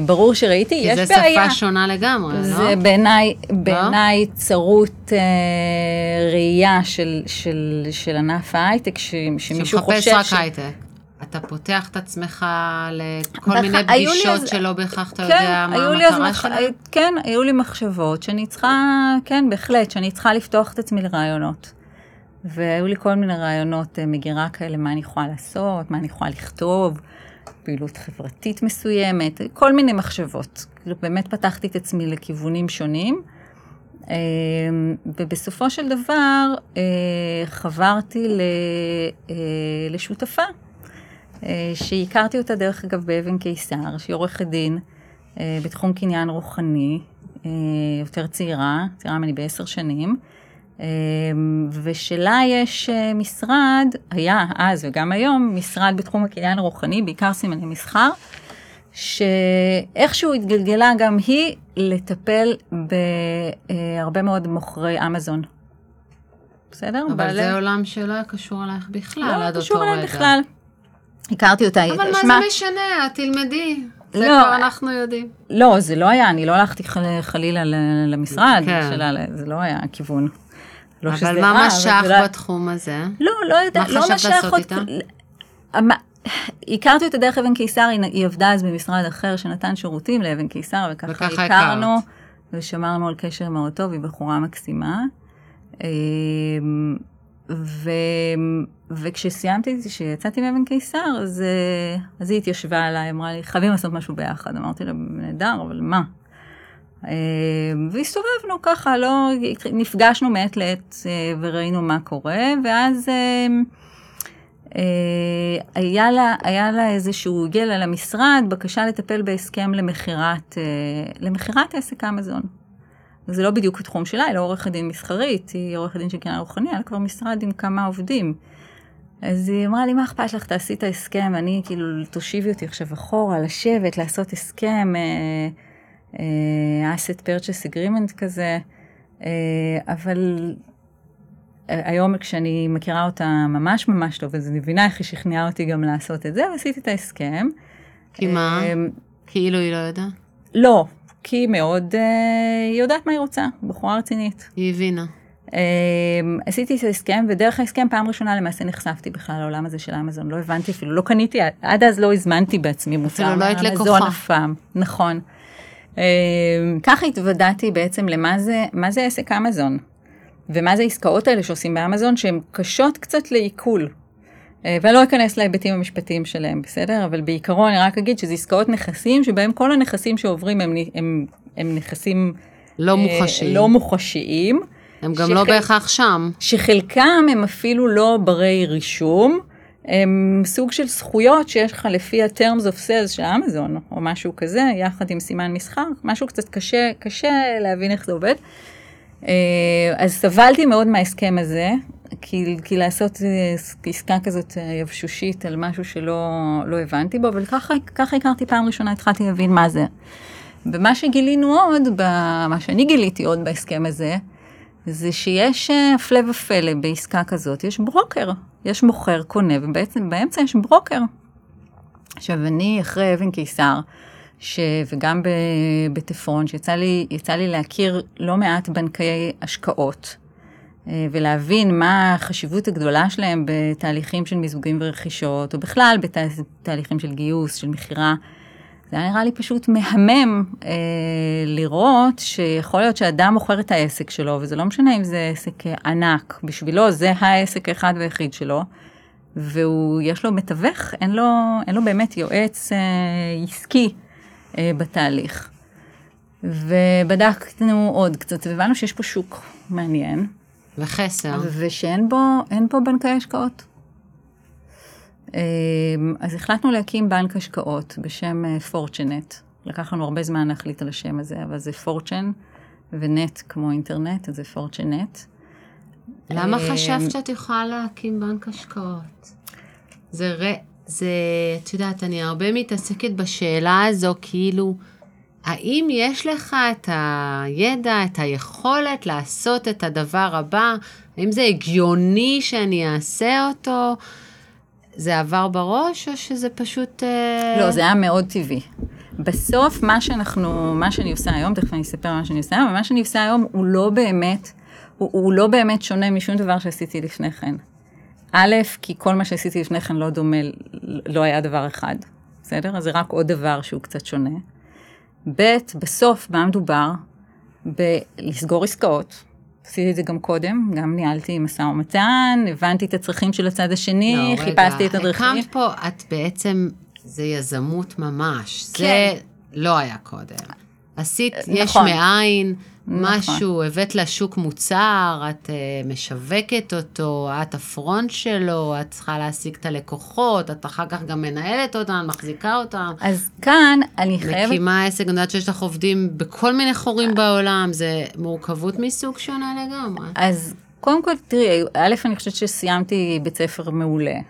B: ברור שראיתי, יש בעיה.
A: כי זו שפה שונה לגמרי, לא?
B: זה בעיניי, לא? בעיניי צרות uh, ראייה של, של, של ענף ההייטק, שמישהו חושב ש...
A: שמחפש רק הייטק. אתה פותח את עצמך לכל מיני פגישות לי, שלא בהכרח אתה כן, יודע מה המטרה שלך?
B: כן, היו לי מחשבות שאני צריכה, כן, בהחלט, שאני צריכה לפתוח את עצמי לרעיונות. והיו לי כל מיני רעיונות אה, מגירה כאלה, מה אני יכולה לעשות, מה אני יכולה לכתוב, פעילות חברתית מסוימת, כל מיני מחשבות. כאילו, באמת פתחתי את עצמי לכיוונים שונים. אה, ובסופו של דבר אה, חברתי לשותפה שהכרתי אותה דרך אגב באבן קיסר, שהיא עורכת דין אה, בתחום קניין רוחני, אה, יותר צעירה, צעירה ממני בעשר שנים, ושלה יש משרד, היה אז וגם היום, משרד בתחום הקניין הרוחני, בעיקר סימני מסחר, שאיכשהו התגלגלה גם היא לטפל בהרבה מאוד מוכרי אמזון. בסדר?
A: אבל בעלי... זה עולם שלא היה קשור אלייך בכלל לא עד אותו רגע. לא קשור
B: אליי בכלל. הכרתי אותה.
A: אבל מה שמה... זה משנה? תלמדי. זה
B: לא,
A: כבר אנחנו יודעים.
B: לא, זה לא היה, אני לא הלכתי חל- חלילה למשרד,
A: כן.
B: שלה, זה לא היה הכיוון. לא
A: אבל מה
B: רע,
A: משך
B: זה לא-
A: בתחום הזה?
B: לא, לא יודעת,
A: מה
B: לא
A: חשבת
B: משך
A: לעשות
B: עוד-
A: איתה?
B: המ- הכרתי אותה דרך אבן קיסר, היא, היא עבדה אז במשרד אחר שנתן שירותים לאבן קיסר, וככה,
A: וככה
B: הכרנו,
A: הכרת.
B: ושמרנו על קשר מאוד טוב, היא בחורה מקסימה. ו... וכשסיימתי, כשיצאתי מאבן קיסר, אז, אה, אז היא התיישבה עליי, אמרה לי, חייבים לעשות משהו ביחד. אמרתי לה, נהדר, אבל מה? אמ, והסתובבנו ככה, לא, נפגשנו מעת לעת אה, וראינו מה קורה, ואז אה, היה לה, היה לה איזשהו, הגיע לה למשרד בקשה לטפל בהסכם אה, למכירת עסק אמזון. זה לא בדיוק התחום שלה, היא לא עורכת דין מסחרית, היא עורכת דין של קניין רוחני, היה לה כבר משרד עם כמה עובדים. אז היא אמרה לי, מה אכפת לך, תעשי את ההסכם, אני כאילו, תושיבי אותי עכשיו אחורה, לשבת, לעשות הסכם, אה, אה, asset purchase agreement כזה, אה, אבל היום כשאני מכירה אותה ממש ממש טוב, אז אני מבינה איך היא שכנעה אותי גם לעשות את זה, ועשיתי את ההסכם.
A: כי מה? כאילו היא לא יודעת?
B: לא, כי היא מאוד, היא יודעת מה היא רוצה, בחורה רצינית.
A: היא הבינה.
B: אה, עשיתי את ההסכם, ודרך ההסכם פעם ראשונה למעשה נחשפתי בכלל לעולם הזה של אמזון, לא הבנתי אפילו, לא קניתי, עד אז לא הזמנתי בעצמי מוצר
A: אפילו לא היית לקוחה.
B: אף פעם, נכון. אה, ככה התוודעתי בעצם למה זה, מה זה עסק אמזון, ומה זה העסקאות האלה שעושים באמזון, שהן קשות קצת לעיכול. אה, ואני לא אכנס להיבטים המשפטיים שלהם, בסדר? אבל בעיקרון אני רק אגיד שזה עסקאות נכסים, שבהם כל הנכסים שעוברים הם, הם, הם נכסים...
A: לא
B: אה,
A: מוחשיים.
B: לא מוחשיים.
A: הם גם
B: שחל-
A: לא בהכרח שם.
B: שחלקם הם אפילו לא ברי רישום, הם סוג של זכויות שיש לך לפי ה-terms of sales של אמזון, או משהו כזה, יחד עם סימן מסחר, משהו קצת קשה, קשה להבין איך זה עובד. אה, אז סבלתי מאוד מההסכם הזה, כי, כי לעשות אה, עסקה כזאת אה, יבשושית על משהו שלא לא הבנתי בו, אבל ככה, הכרתי פעם ראשונה, התחלתי להבין מה זה. ומה שגילינו עוד, מה שאני גיליתי עוד בהסכם הזה, זה שיש אה, הפלא ופלא בעסקה כזאת, יש ברוקר, יש מוכר, קונה, ובעצם באמצע יש ברוקר. עכשיו, אני אחרי אבן קיסר, ש... וגם ב... בתפרון, שיצא לי, לי להכיר לא מעט בנקי השקעות, ולהבין מה החשיבות הגדולה שלהם בתהליכים של מיזוגים ורכישות, או בכלל בתהליכים של גיוס, של מכירה. זה היה נראה לי פשוט מהמם אה, לראות שיכול להיות שאדם מוכר את העסק שלו, וזה לא משנה אם זה עסק אה, ענק, בשבילו זה העסק האחד והיחיד שלו, ויש לו מתווך, אין לו, אין לו באמת יועץ אה, עסקי אה, בתהליך. ובדקנו עוד קצת, והבנו שיש פה שוק מעניין,
A: וחסר.
B: ושאין בו, אין בו בנקי השקעות. אמ, אז החלטנו להקים בנק השקעות בשם פורצ'נט. לקח לנו הרבה זמן להחליט על השם הזה, אבל זה פורצ'ן ונט כמו אינטרנט, אז זה פורצ'נט.
A: למה
B: אמ,
A: חשבת שאת יכולה להקים בנק השקעות? זה, ר... זה, את יודעת, אני הרבה מתעסקת בשאלה הזו, כאילו, האם יש לך את הידע, את היכולת לעשות את הדבר הבא? האם זה הגיוני שאני אעשה אותו? זה עבר בראש, או שזה פשוט... אה,
B: לא, זה היה מאוד טבעי. בסוף, מה שאנחנו, מה שאני עושה היום, תכף אני אספר מה שאני עושה היום, אבל מה שאני עושה היום הוא לא באמת, הוא, הוא לא באמת שונה משום דבר שעשיתי לפני כן. א', כי כל מה שעשיתי לפני כן לא דומה, לא היה דבר אחד, בסדר? אז זה רק עוד דבר שהוא קצת שונה. ב', בסוף, מה מדובר? בלסגור עסקאות. עשיתי את זה גם קודם, גם ניהלתי משא ומתן, הבנתי את הצרכים של הצד השני,
A: לא,
B: חיפשתי
A: רגע,
B: את הדרכים.
A: הקמת פה, את בעצם, זה יזמות ממש.
B: כן.
A: זה לא היה קודם. עשית יש
B: נכון.
A: מאין,
B: נכון.
A: משהו, הבאת לשוק מוצר, את uh, משווקת אותו, את הפרונט שלו, את צריכה להשיג את הלקוחות, את אחר כך גם מנהלת אותם, מחזיקה אותם.
B: אז כאן אני חייבת...
A: מקימה עסק, אני יודעת שיש לך עובדים בכל מיני חורים בעולם, זה מורכבות מסוג שונה לגמרי.
B: אז קודם כל, תראי, א', אני חושבת שסיימתי בית ספר מעולה, אה,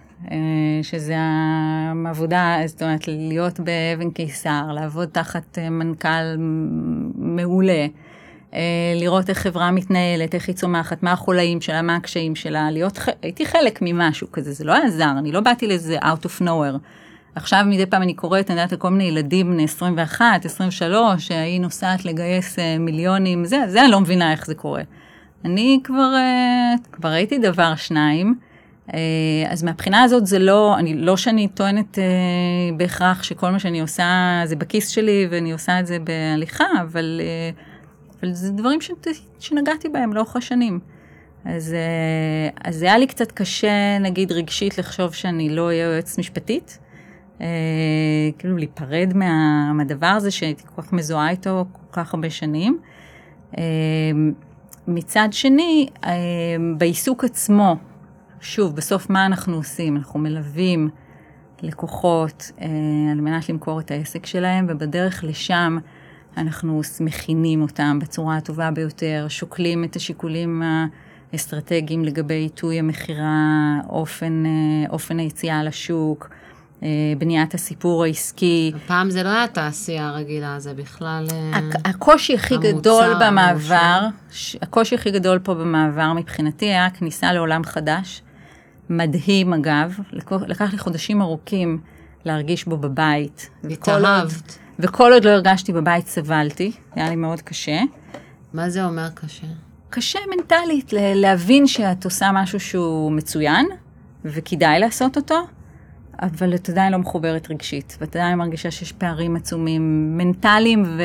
B: שזה העבודה, זאת אומרת, להיות באבן קיסר, לעבוד תחת אה, מנכ"ל מעולה, אה, לראות איך חברה מתנהלת, איך היא צומחת, מה החולאים שלה, מה הקשיים שלה, להיות, הייתי חלק ממשהו כזה, זה לא היה זר, אני לא באתי לזה out of nowhere. עכשיו מדי פעם אני קוראת, אני יודעת, על כל מיני ילדים בני 21, 23, שהיא נוסעת לגייס אה, מיליונים, זה, זה אני לא מבינה איך זה קורה. אני כבר, אה, כבר ראיתי דבר שניים, אה, אז מהבחינה הזאת זה לא, אני, לא שאני טוענת אה, בהכרח שכל מה שאני עושה זה בכיס שלי ואני עושה את זה בהליכה, אבל, אה, אבל זה דברים ש, שנגעתי בהם לאורך השנים. אז, אה, אז היה לי קצת קשה, נגיד, רגשית לחשוב שאני לא אהיה יועצת משפטית. אה, כאילו להיפרד מה, מהדבר הזה שהייתי כל כך מזוהה איתו כל כך הרבה שנים. אה, מצד שני, אה, בעיסוק עצמו, שוב, בסוף מה אנחנו עושים? אנחנו מלווים לקוחות אה, על מנת למכור את העסק שלהם, ובדרך לשם אנחנו מכינים אותם בצורה הטובה ביותר, שוקלים את השיקולים האסטרטגיים לגבי עיתוי המכירה, אופן, אה, אופן היציאה לשוק. אה, בניית הסיפור העסקי.
A: הפעם זה לא היה תעשייה רגילה, זה בכלל... אה,
B: הקושי הכי גדול במעבר, הקושי הכי גדול פה במעבר מבחינתי היה כניסה לעולם חדש. מדהים אגב, לקח לי חודשים ארוכים להרגיש בו בבית.
A: התאהבת.
B: וכל עוד לא הרגשתי בבית סבלתי, היה לי מאוד קשה.
A: מה זה אומר קשה?
B: קשה מנטלית, להבין שאת עושה משהו שהוא מצוין, וכדאי לעשות אותו, אבל את עדיין לא מחוברת רגשית, ואת עדיין מרגישה שיש פערים עצומים מנטליים ו-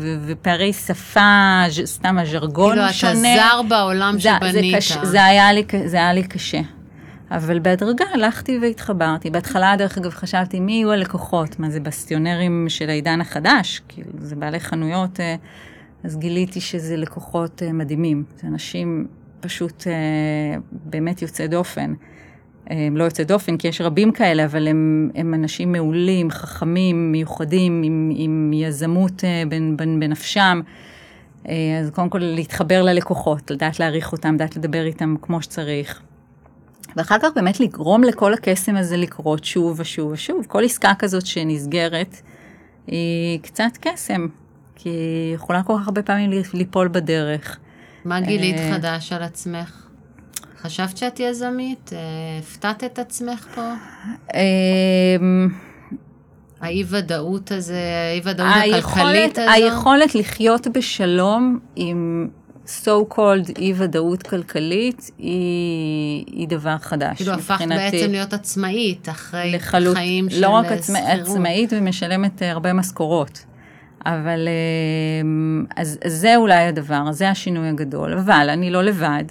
B: ו- ופערי שפה, סתם הז'רגון
A: כאילו
B: שונה.
A: כאילו אתה זר בעולם
B: זה,
A: שבנית.
B: זה, קש, זה, היה לי, זה היה לי קשה. אבל בהדרגה הלכתי והתחברתי. בהתחלה, דרך אגב, חשבתי מי יהיו הלקוחות, מה זה בסטיונרים של העידן החדש, כאילו זה בעלי חנויות, אה, אז גיליתי שזה לקוחות אה, מדהימים. זה אנשים פשוט אה, באמת יוצאי דופן. הם לא יוצאי דופן, כי יש רבים כאלה, אבל הם, הם אנשים מעולים, חכמים, מיוחדים, עם, עם יזמות בנפשם. אז קודם כל להתחבר ללקוחות, לדעת להעריך אותם, לדעת לדבר איתם כמו שצריך. ואחר כך באמת לגרום לכל הקסם הזה לקרות שוב ושוב ושוב. כל עסקה כזאת שנסגרת היא קצת קסם, כי היא יכולה כל כך הרבה פעמים ליפול בדרך.
A: מה גילית חדש על עצמך? חשבת שאת יזמית? הפתעת את עצמך פה?
B: אמ,
A: האי ודאות הזה, האי ודאות הכלכלית הזו?
B: היכולת לחיות בשלום עם so called אי ודאות כלכלית היא, היא דבר חדש.
A: כאילו הפכת בעצם להיות עצמאית אחרי
B: לחלוט,
A: חיים
B: לא
A: של
B: רק
A: עצמא,
B: עצמאית ומשלמת הרבה משכורות. אבל אז, אז זה אולי הדבר, זה השינוי הגדול. אבל אני לא לבד.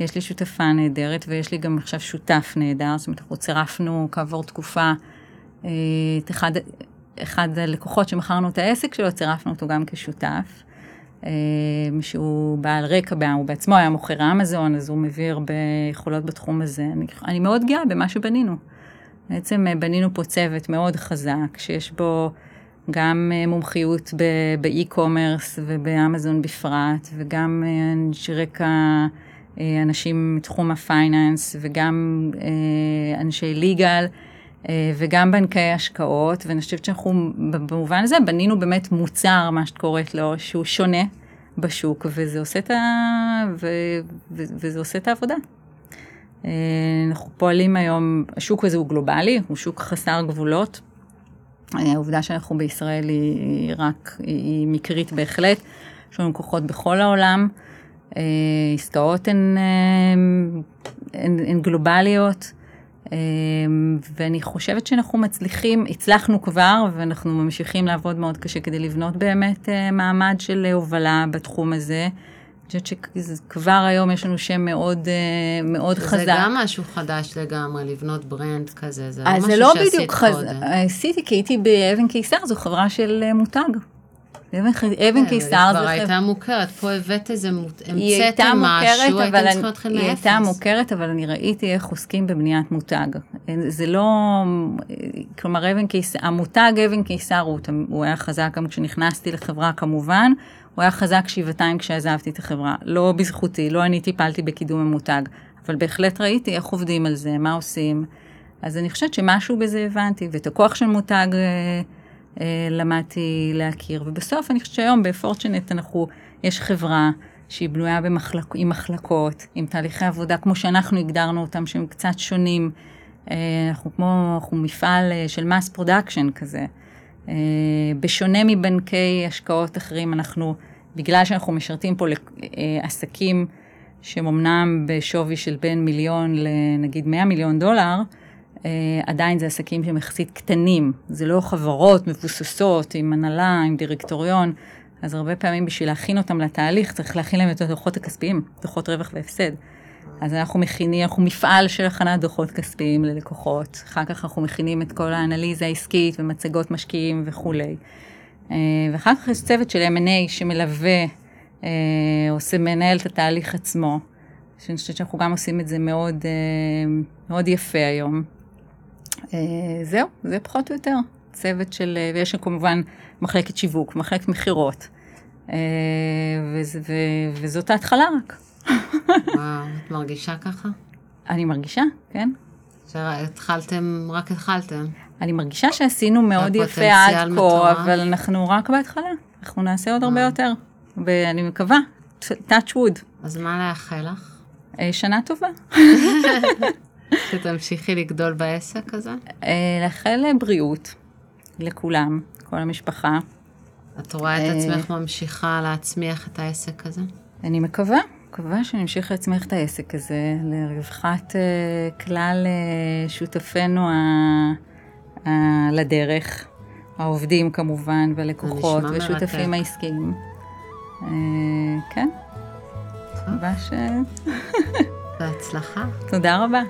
B: יש לי שותפה נהדרת ויש לי גם עכשיו שותף נהדר, זאת אומרת, אנחנו צירפנו כעבור תקופה את אחד, אחד הלקוחות שמכרנו את העסק שלו, צירפנו אותו גם כשותף. שהוא בעל רקע, הוא בעצמו היה מוכר אמזון, אז הוא מביא הרבה יכולות בתחום הזה. אני, אני מאוד גאה במה שבנינו. בעצם בנינו פה צוות מאוד חזק, שיש בו גם מומחיות באי-קומרס ובאמזון בפרט, וגם אנשי רקע, אנשים מתחום הפייננס, וגם אנשי ליגל. וגם בנקי השקעות, ואני חושבת שאנחנו במובן הזה בנינו באמת מוצר, מה שאת קוראת לו, שהוא שונה בשוק, וזה עושה את, ה... ו... ו... וזה עושה את העבודה. אנחנו פועלים היום, השוק הזה הוא גלובלי, הוא שוק חסר גבולות. העובדה שאנחנו בישראל היא רק, היא מקרית בהחלט. יש לנו כוחות בכל העולם. עסקאות הן, הן, הן גלובליות. ואני חושבת שאנחנו מצליחים, הצלחנו כבר, ואנחנו ממשיכים לעבוד מאוד קשה כדי לבנות באמת מעמד של הובלה בתחום הזה. אני חושבת שכבר היום יש לנו שם מאוד, מאוד
A: זה
B: חזק.
A: זה גם משהו חדש לגמרי, לבנות brand כזה, זה לא
B: אז
A: משהו
B: זה לא
A: שעשית
B: בדיוק
A: קודם.
B: חזק, עשיתי כי הייתי באבן קיסר, זו חברה של מותג. אבן, אבן קיסר
A: כן, היא
B: זה
A: כבר. הייתה מוכרת, פה הבאת איזה,
B: היא
A: המצאתם משהו, הייתם צריכים להתחיל
B: היא
A: מאפס.
B: הייתה מוכרת, אבל אני ראיתי איך עוסקים בבניית מותג. זה לא, כלומר, אבן קיסר, המותג אבן קיסר, הוא, היה חזק גם כשנכנסתי לחברה כמובן, הוא היה חזק שבעתיים כשעזבתי את החברה. לא בזכותי, לא אני טיפלתי בקידום המותג, אבל בהחלט ראיתי איך עובדים על זה, מה עושים. אז אני חושבת שמשהו בזה הבנתי, ואת הכוח של מותג אה, למדתי להכיר. ובסוף אני חושבת שהיום בפורצ'נט אנחנו, יש חברה שהיא בנויה במחלק, עם מחלקות, עם תהליכי עבודה, כמו שאנחנו הגדרנו אותם, שהם קצת שונים. אנחנו כמו, אנחנו מפעל של mass production כזה. בשונה מבנקי השקעות אחרים, אנחנו, בגלל שאנחנו משרתים פה לעסקים שהם אמנם בשווי של בין מיליון לנגיד 100 מיליון דולר, עדיין זה עסקים שהם יחסית קטנים, זה לא חברות מבוססות עם הנהלה, עם דירקטוריון, אז הרבה פעמים בשביל להכין אותם לתהליך צריך להכין להם את הדוחות הכספיים, דוחות רווח והפסד. אז אנחנו מכינים, אנחנו מפעל של הכנת דוחות כספיים ללקוחות, אחר כך אנחנו מכינים את כל האנליזה העסקית ומצגות משקיעים וכולי. ואחר כך יש צוות של M&A שמלווה, עושה, מנהל את התהליך עצמו. שאני חושבת שאנחנו גם עושים את זה מאוד, מאוד יפה היום. זהו, זה פחות או יותר. צוות של, ויש שם כמובן מחלקת שיווק, מחלקת מכירות, וזאת ההתחלה רק.
A: וואו, את מרגישה ככה?
B: אני מרגישה, כן.
A: שהתחלתם, רק התחלתם.
B: אני מרגישה שעשינו מאוד יפה עד כה, אבל אנחנו רק בהתחלה. אנחנו נעשה עוד הרבה יותר, ואני מקווה, touch wood.
A: אז מה לאחל לך?
B: שנה טובה.
A: שתמשיכי לגדול בעסק הזה?
B: לאחל בריאות לכולם, כל המשפחה.
A: את רואה את עצמך ממשיכה להצמיח את העסק הזה?
B: אני מקווה, מקווה שאני אמשיך להצמיח את העסק הזה לרווחת כלל שותפינו לדרך, העובדים כמובן, והלקוחות, ושותפים העסקיים. כן, מקווה ש...
A: בהצלחה.
B: תודה רבה.